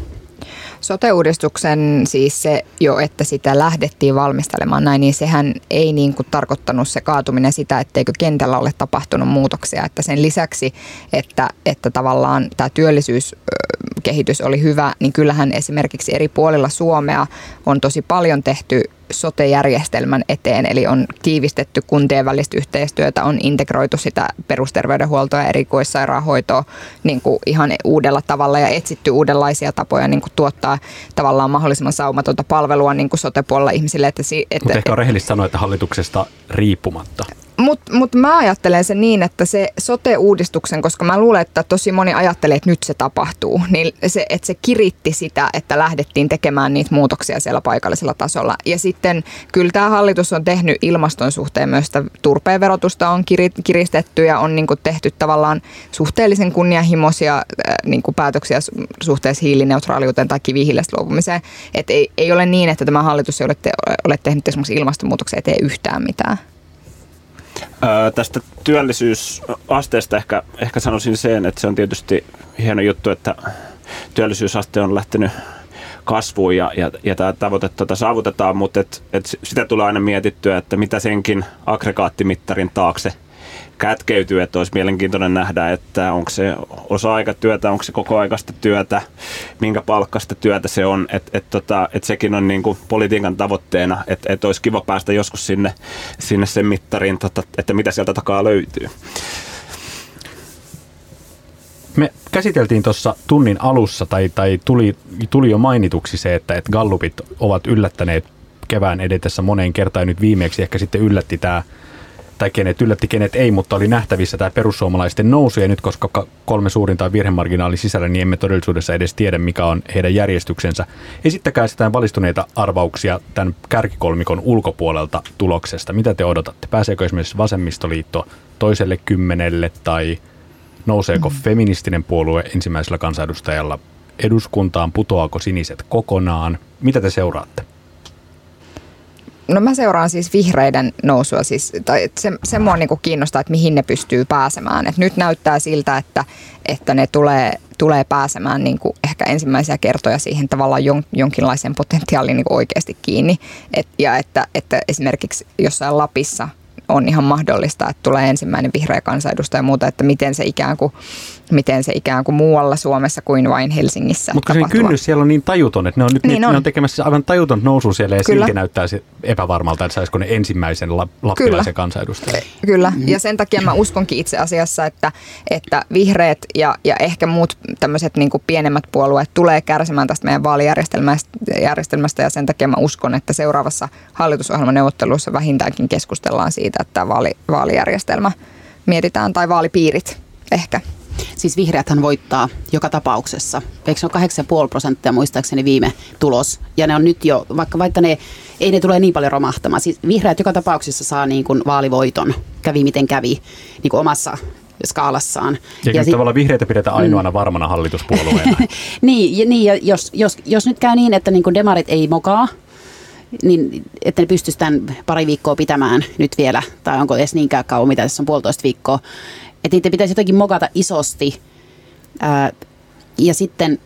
Sote-uudistuksen siis se jo, että sitä lähdettiin valmistelemaan näin, niin sehän ei niin kuin tarkoittanut se kaatuminen sitä, etteikö kentällä ole tapahtunut muutoksia. Että sen lisäksi, että, että tavallaan tämä työllisyyskehitys oli hyvä, niin kyllähän esimerkiksi eri puolilla Suomea on tosi paljon tehty sote-järjestelmän eteen, eli on tiivistetty kuntien välistä yhteistyötä, on integroitu sitä perusterveydenhuoltoa ja erikoissairaanhoitoa niin kuin ihan uudella tavalla ja etsitty uudenlaisia tapoja niin kuin tuottaa tavallaan mahdollisimman saumatonta palvelua niin kuin sote-puolella ihmisille. Että, että, Mutta ehkä on rehellistä sanoa, että hallituksesta riippumatta. Mutta mut mä ajattelen se niin, että se sote-uudistuksen, koska mä luulen, että tosi moni ajattelee, että nyt se tapahtuu, niin se, että se kiritti sitä, että lähdettiin tekemään niitä muutoksia siellä paikallisella tasolla. Ja sitten kyllä tämä hallitus on tehnyt ilmaston suhteen myös sitä turpeen verotusta on kiristetty ja on niin tehty tavallaan suhteellisen kunnianhimoisia äh, niin päätöksiä suhteessa hiilineutraaliuteen tai kivihiilestä luopumiseen. Et ei, ei ole niin, että tämä hallitus ei ole, te, ole tehnyt esimerkiksi ilmastonmuutoksen eteen yhtään mitään. Tästä työllisyysasteesta ehkä, ehkä sanoisin sen, että se on tietysti hieno juttu, että työllisyysaste on lähtenyt kasvuun ja, ja, ja tämä tavoite tuota saavutetaan, mutta et, et sitä tulee aina mietittyä, että mitä senkin aggregaattimittarin taakse – kätkeytyy, että olisi mielenkiintoinen nähdä, että onko se osa-aikatyötä, onko se kokoaikaista työtä, minkä palkkasta työtä se on, että et tota, et sekin on niin kuin politiikan tavoitteena, että et olisi kiva päästä joskus sinne, sinne sen mittariin, tota, että mitä sieltä takaa löytyy. Me käsiteltiin tuossa tunnin alussa, tai, tai tuli, tuli jo mainituksi se, että, että gallupit ovat yllättäneet kevään edetessä moneen kertaan nyt viimeksi ehkä sitten yllätti tämä tai kenet yllätti, kenet ei, mutta oli nähtävissä tämä perussuomalaisten nousu. Ja nyt koska kolme suurinta on virhemarginaali sisällä, niin emme todellisuudessa edes tiedä, mikä on heidän järjestyksensä. Esittäkää sitä valistuneita arvauksia tämän kärkikolmikon ulkopuolelta tuloksesta. Mitä te odotatte? Pääseekö esimerkiksi vasemmistoliitto toiselle kymmenelle tai nouseeko mm. feministinen puolue ensimmäisellä kansanedustajalla eduskuntaan, putoako siniset kokonaan? Mitä te seuraatte? No mä seuraan siis vihreiden nousua, siis, tai se, se mua niin kiinnostaa, että mihin ne pystyy pääsemään. Et nyt näyttää siltä, että, että ne tulee, tulee pääsemään niin kuin ehkä ensimmäisiä kertoja siihen tavallaan jon, jonkinlaisen potentiaalin niin oikeasti kiinni. Et, ja että, että esimerkiksi jossain Lapissa – on ihan mahdollista, että tulee ensimmäinen vihreä kansanedustaja ja muuta, että miten se ikään kuin, miten se ikään kuin muualla Suomessa kuin vain Helsingissä Mutta se kynnys siellä on niin tajuton, että ne on nyt niin on. Ne on tekemässä aivan tajuton nousu siellä ja Kyllä. silti näyttää epävarmalta, että saisiko ne ensimmäisen la, lappilaisen Kyllä. kansanedustajan. Kyllä, ja sen takia mä uskonkin itse asiassa, että, että vihreät ja, ja ehkä muut tämmöiset niin pienemmät puolueet tulee kärsimään tästä meidän vaalijärjestelmästä ja sen takia mä uskon, että seuraavassa hallitusohjelmaneuvottelussa vähintäänkin keskustellaan siitä, että vaali, vaalijärjestelmä mietitään tai vaalipiirit ehkä. Siis vihreäthän voittaa joka tapauksessa. Eikö se ole 8,5 prosenttia muistaakseni viime tulos? Ja ne on nyt jo, vaikka, vaikka ne, ei ne tule niin paljon romahtamaan. Siis vihreät joka tapauksessa saa niin kuin vaalivoiton, kävi miten kävi, niin kuin omassa skaalassaan. Ja, ja sit, tavallaan vihreitä pidetään ainoana mm. varmana hallituspuolueena. niin, ja, niin ja jos, jos, jos nyt käy niin, että niin kuin demarit ei mokaa, niin että ne pystyisi tämän pari viikkoa pitämään nyt vielä, tai onko edes niinkään kauan, mitä tässä on puolitoista viikkoa, että niitä pitäisi jotenkin mokata isosti. Ää, ja sitten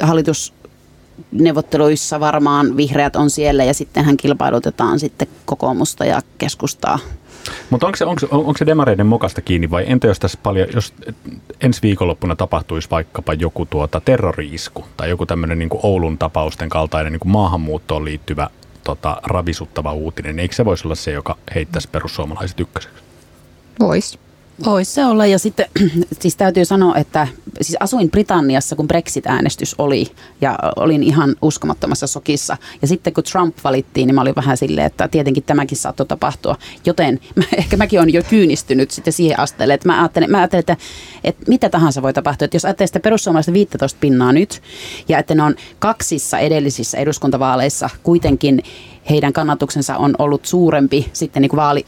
hallitusneuvotteluissa varmaan vihreät on siellä ja sitten hän kilpailutetaan sitten kokoomusta ja keskustaa. Mutta onko se, onko, onko se demareiden mokasta kiinni vai entä jos tässä paljon, jos ensi viikonloppuna tapahtuisi vaikkapa joku tuota terroriisku tai joku tämmöinen niin Oulun tapausten kaltainen niin kuin maahanmuuttoon liittyvä tota, ravisuttava uutinen, eikö se voisi olla se, joka heittäisi perussuomalaiset ykköseksi? Voisi. Voisi se olla ja sitten siis täytyy sanoa, että siis asuin Britanniassa, kun Brexit-äänestys oli ja olin ihan uskomattomassa sokissa. Ja sitten kun Trump valittiin, niin mä olin vähän silleen, että tietenkin tämäkin saattoi tapahtua. Joten mä, ehkä mäkin olen jo kyynistynyt sitten siihen asteelle, että mä ajattelen, mä ajattelen että, että mitä tahansa voi tapahtua. Että jos ajattelee sitä perussuomalaista 15 pinnaa nyt ja että ne on kaksissa edellisissä eduskuntavaaleissa kuitenkin heidän kannatuksensa on ollut suurempi sitten niin kuin vaali,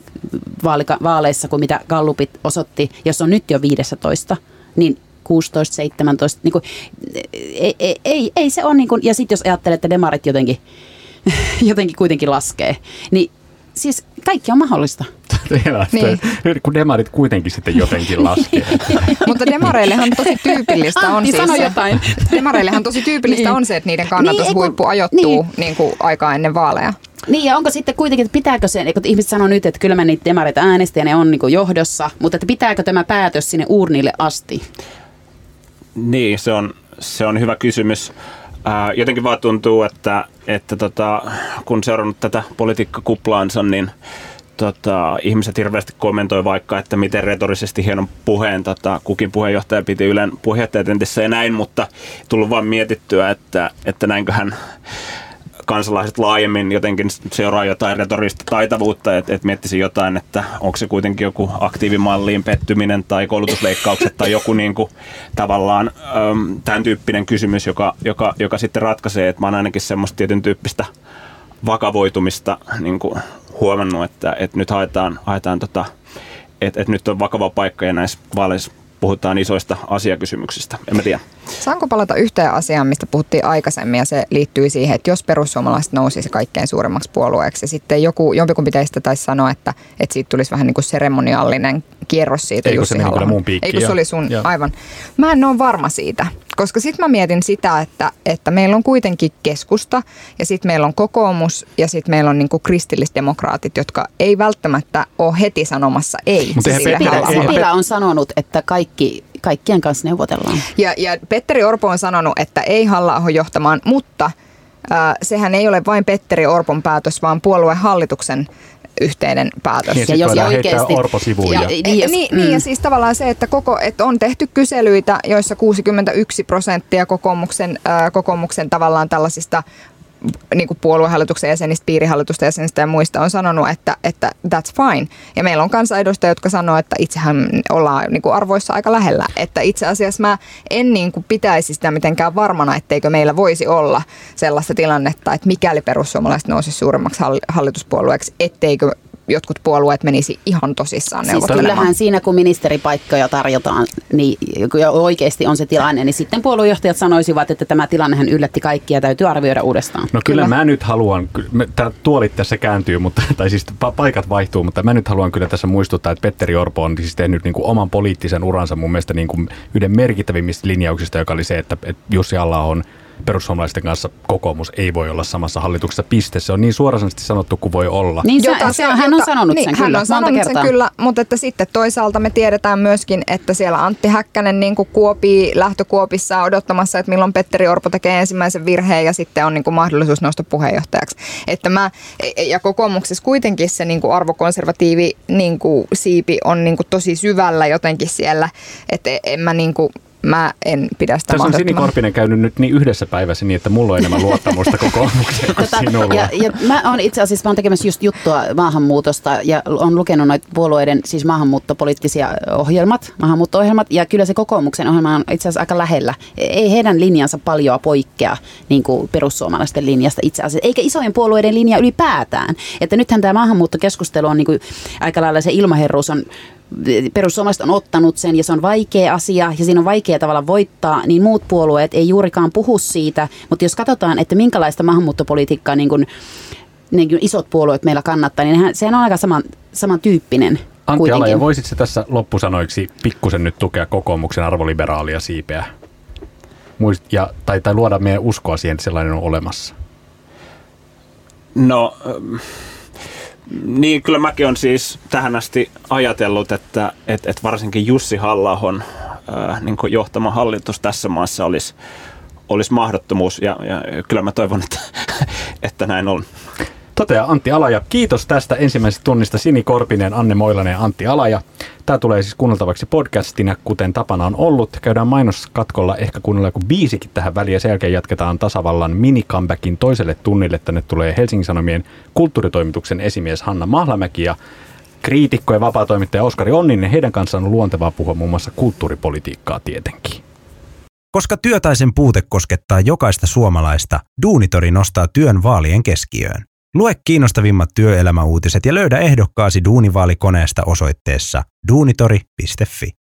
vaali, vaaleissa kuin mitä Gallupit osoitti. Jos on nyt jo 15, niin 16, 17, niin kuin, ei, ei, ei, ei se ole niin kuin, ja sitten jos ajattelee, että demarit jotenkin, jotenkin kuitenkin laskee, niin siis kaikki on mahdollista. niin. Kun demarit kuitenkin sitten jotenkin laskee. Mutta demareillehan tosi tyypillistä on siis sano jotain. Demareillehan tosi tyypillistä niin. on se, että niiden kannatushuippu niin, ajoittuu niin. Niin kuin aikaa ennen vaaleja. Niin, ja onko sitten kuitenkin, että pitääkö se, kun ihmiset sanoo nyt, että kyllä mä niitä demareita äänestä ja ne on niin johdossa, mutta että pitääkö tämä päätös sinne uurnille asti? Niin, se on, se on hyvä kysymys. Ää, jotenkin vaan tuntuu, että, että tota, kun seurannut tätä politiikkakuplaansa, niin tota, ihmiset hirveästi kommentoi vaikka, että miten retorisesti hienon puheen tota, kukin puheenjohtaja piti Ylen puheenjohtajatentissä ja näin, mutta tullut vaan mietittyä, että, että näinköhän kansalaiset laajemmin jotenkin seuraa jotain retorista taitavuutta, että et miettisi jotain, että onko se kuitenkin joku aktiivimalliin pettyminen tai koulutusleikkaukset tai joku niin kuin, tavallaan äm, tämän tyyppinen kysymys, joka, joka, joka sitten ratkaisee, että mä oon ainakin semmoista tietyn tyyppistä vakavoitumista niin kuin huomannut, että, että nyt haetaan, haetaan tota, että, että nyt on vakava paikka ja näissä vaaleissa puhutaan isoista asiakysymyksistä. En mä tiedä. Saanko palata yhteen asiaan, mistä puhuttiin aikaisemmin, ja se liittyy siihen, että jos perussuomalaiset nousisi kaikkein suuremmaksi puolueeksi, ja sitten joku, jompikumpi teistä taisi sanoa, että, että siitä tulisi vähän niin kuin seremoniallinen kierros siitä Eikö Jussi se mun piikki, Eikö se oli sun, ja. aivan. Mä en ole varma siitä, koska sitten mä mietin sitä, että, että meillä on kuitenkin keskusta, ja sitten meillä on kokoomus, ja sitten meillä on niin kuin kristillisdemokraatit, jotka ei välttämättä ole heti sanomassa ei. Mutta Sipilä on sanonut, että kaikki kaikkien kanssa neuvotellaan. Ja, ja Petteri Orpo on sanonut, että ei halla johtamaan, mutta äh, sehän ei ole vain Petteri Orpon päätös, vaan puolueen hallituksen yhteinen päätös. Niin, ja jos oikeasti... Orpo sivuun. Ja, ja, niin, jos, niin, mm. niin, ja siis tavallaan se, että, koko, että on tehty kyselyitä, joissa 61 prosenttia kokoomuksen, äh, kokoomuksen tavallaan tällaisista niin kuin puoluehallituksen jäsenistä, piirihallituksen jäsenistä ja muista on sanonut, että, että that's fine. Ja meillä on kansanedustajia, jotka sanoo, että itsehän ollaan niin kuin arvoissa aika lähellä. Että itse asiassa mä en niin kuin pitäisi sitä mitenkään varmana, etteikö meillä voisi olla sellaista tilannetta, että mikäli perussuomalaiset nousisi suuremmaksi hallituspuolueeksi, etteikö jotkut puolueet menisi ihan tosissaan siis kyllähän siinä, kun ministeripaikkoja tarjotaan, niin oikeasti on se tilanne, niin sitten puoluejohtajat sanoisivat, että tämä tilannehan yllätti kaikkia ja täytyy arvioida uudestaan. No kyllä, kyllä. mä nyt haluan, tämä tuolit tässä kääntyy, mutta, tai siis paikat vaihtuu, mutta mä nyt haluan kyllä tässä muistuttaa, että Petteri Orpo on siis tehnyt niin kuin oman poliittisen uransa mun mielestä niin kuin yhden merkittävimmistä linjauksista, joka oli se, että, että Jussi alla on perussuomalaisten kanssa kokoomus ei voi olla samassa hallituksessa piste. Se on niin suorasanaisesti sanottu kuin voi olla. Niin jota, se, hän on sanonut niin, sen hän kyllä on sanonut kertaa. sen kyllä, mutta että sitten toisaalta me tiedetään myöskin, että siellä Antti Häkkänen niin kuin kuopii lähtökuopissa odottamassa, että milloin Petteri Orpo tekee ensimmäisen virheen ja sitten on niin kuin mahdollisuus nousta puheenjohtajaksi. Että mä, ja kokoomuksessa kuitenkin se niin kuin arvokonservatiivi niin kuin siipi on niin kuin tosi syvällä jotenkin siellä, että en mä niin kuin, mä en pidä sitä Tässä on Sini Korpinen käynyt nyt niin yhdessä päivässä niin, että mulla on enemmän luottamusta kokoomukseen kuin tota, sinulla. Ja, ja mä oon itse asiassa, mä oon tekemässä just juttua maahanmuutosta ja on lukenut noita puolueiden siis maahanmuuttopoliittisia ohjelmat, maahanmuutto-ohjelmat ja kyllä se kokoomuksen ohjelma on itse asiassa aika lähellä. Ei heidän linjansa paljon poikkea niin kuin perussuomalaisten linjasta itse asiassa, eikä isojen puolueiden linja ylipäätään. Että nythän tämä maahanmuuttokeskustelu on niin kuin, aika lailla se ilmaherruus on perussuomalaiset on ottanut sen ja se on vaikea asia ja siinä on vaikea tavalla voittaa, niin muut puolueet ei juurikaan puhu siitä. Mutta jos katsotaan, että minkälaista maahanmuuttopolitiikkaa niin kuin, niin kuin isot puolueet meillä kannattaa, niin sehän on aika saman, samantyyppinen. Antti Alaja, voisitko tässä loppusanoiksi pikkusen nyt tukea kokoomuksen arvoliberaalia siipeä? Muist, ja, tai, tai luoda meidän uskoa siihen, että sellainen on olemassa? No... Ähm niin, kyllä mäkin on siis tähän asti ajatellut, että, että, että varsinkin Jussi Hallahon äh, niin johtama hallitus tässä maassa olisi, olisi mahdottomuus ja, ja kyllä mä toivon, että, että näin on. Toteaa Antti Alaja. Kiitos tästä ensimmäisestä tunnista Sini Korpinen, Anne Moilanen ja Antti Alaja. Tämä tulee siis kuunneltavaksi podcastina, kuten tapana on ollut. Käydään mainoskatkolla ehkä kuunnella joku biisikin tähän väliin ja sen jälkeen jatketaan tasavallan minicomebackin toiselle tunnille. Tänne tulee Helsingin Sanomien kulttuuritoimituksen esimies Hanna Mahlamäki ja kriitikko ja vapaatoimittaja Oskari Onninen. Heidän kanssaan on luontevaa puhua muun muassa kulttuuripolitiikkaa tietenkin. Koska työtaisen puute koskettaa jokaista suomalaista, Duunitori nostaa työn vaalien keskiöön. Lue kiinnostavimmat työelämäuutiset ja löydä ehdokkaasi Duunivaalikoneesta osoitteessa duunitori.fi.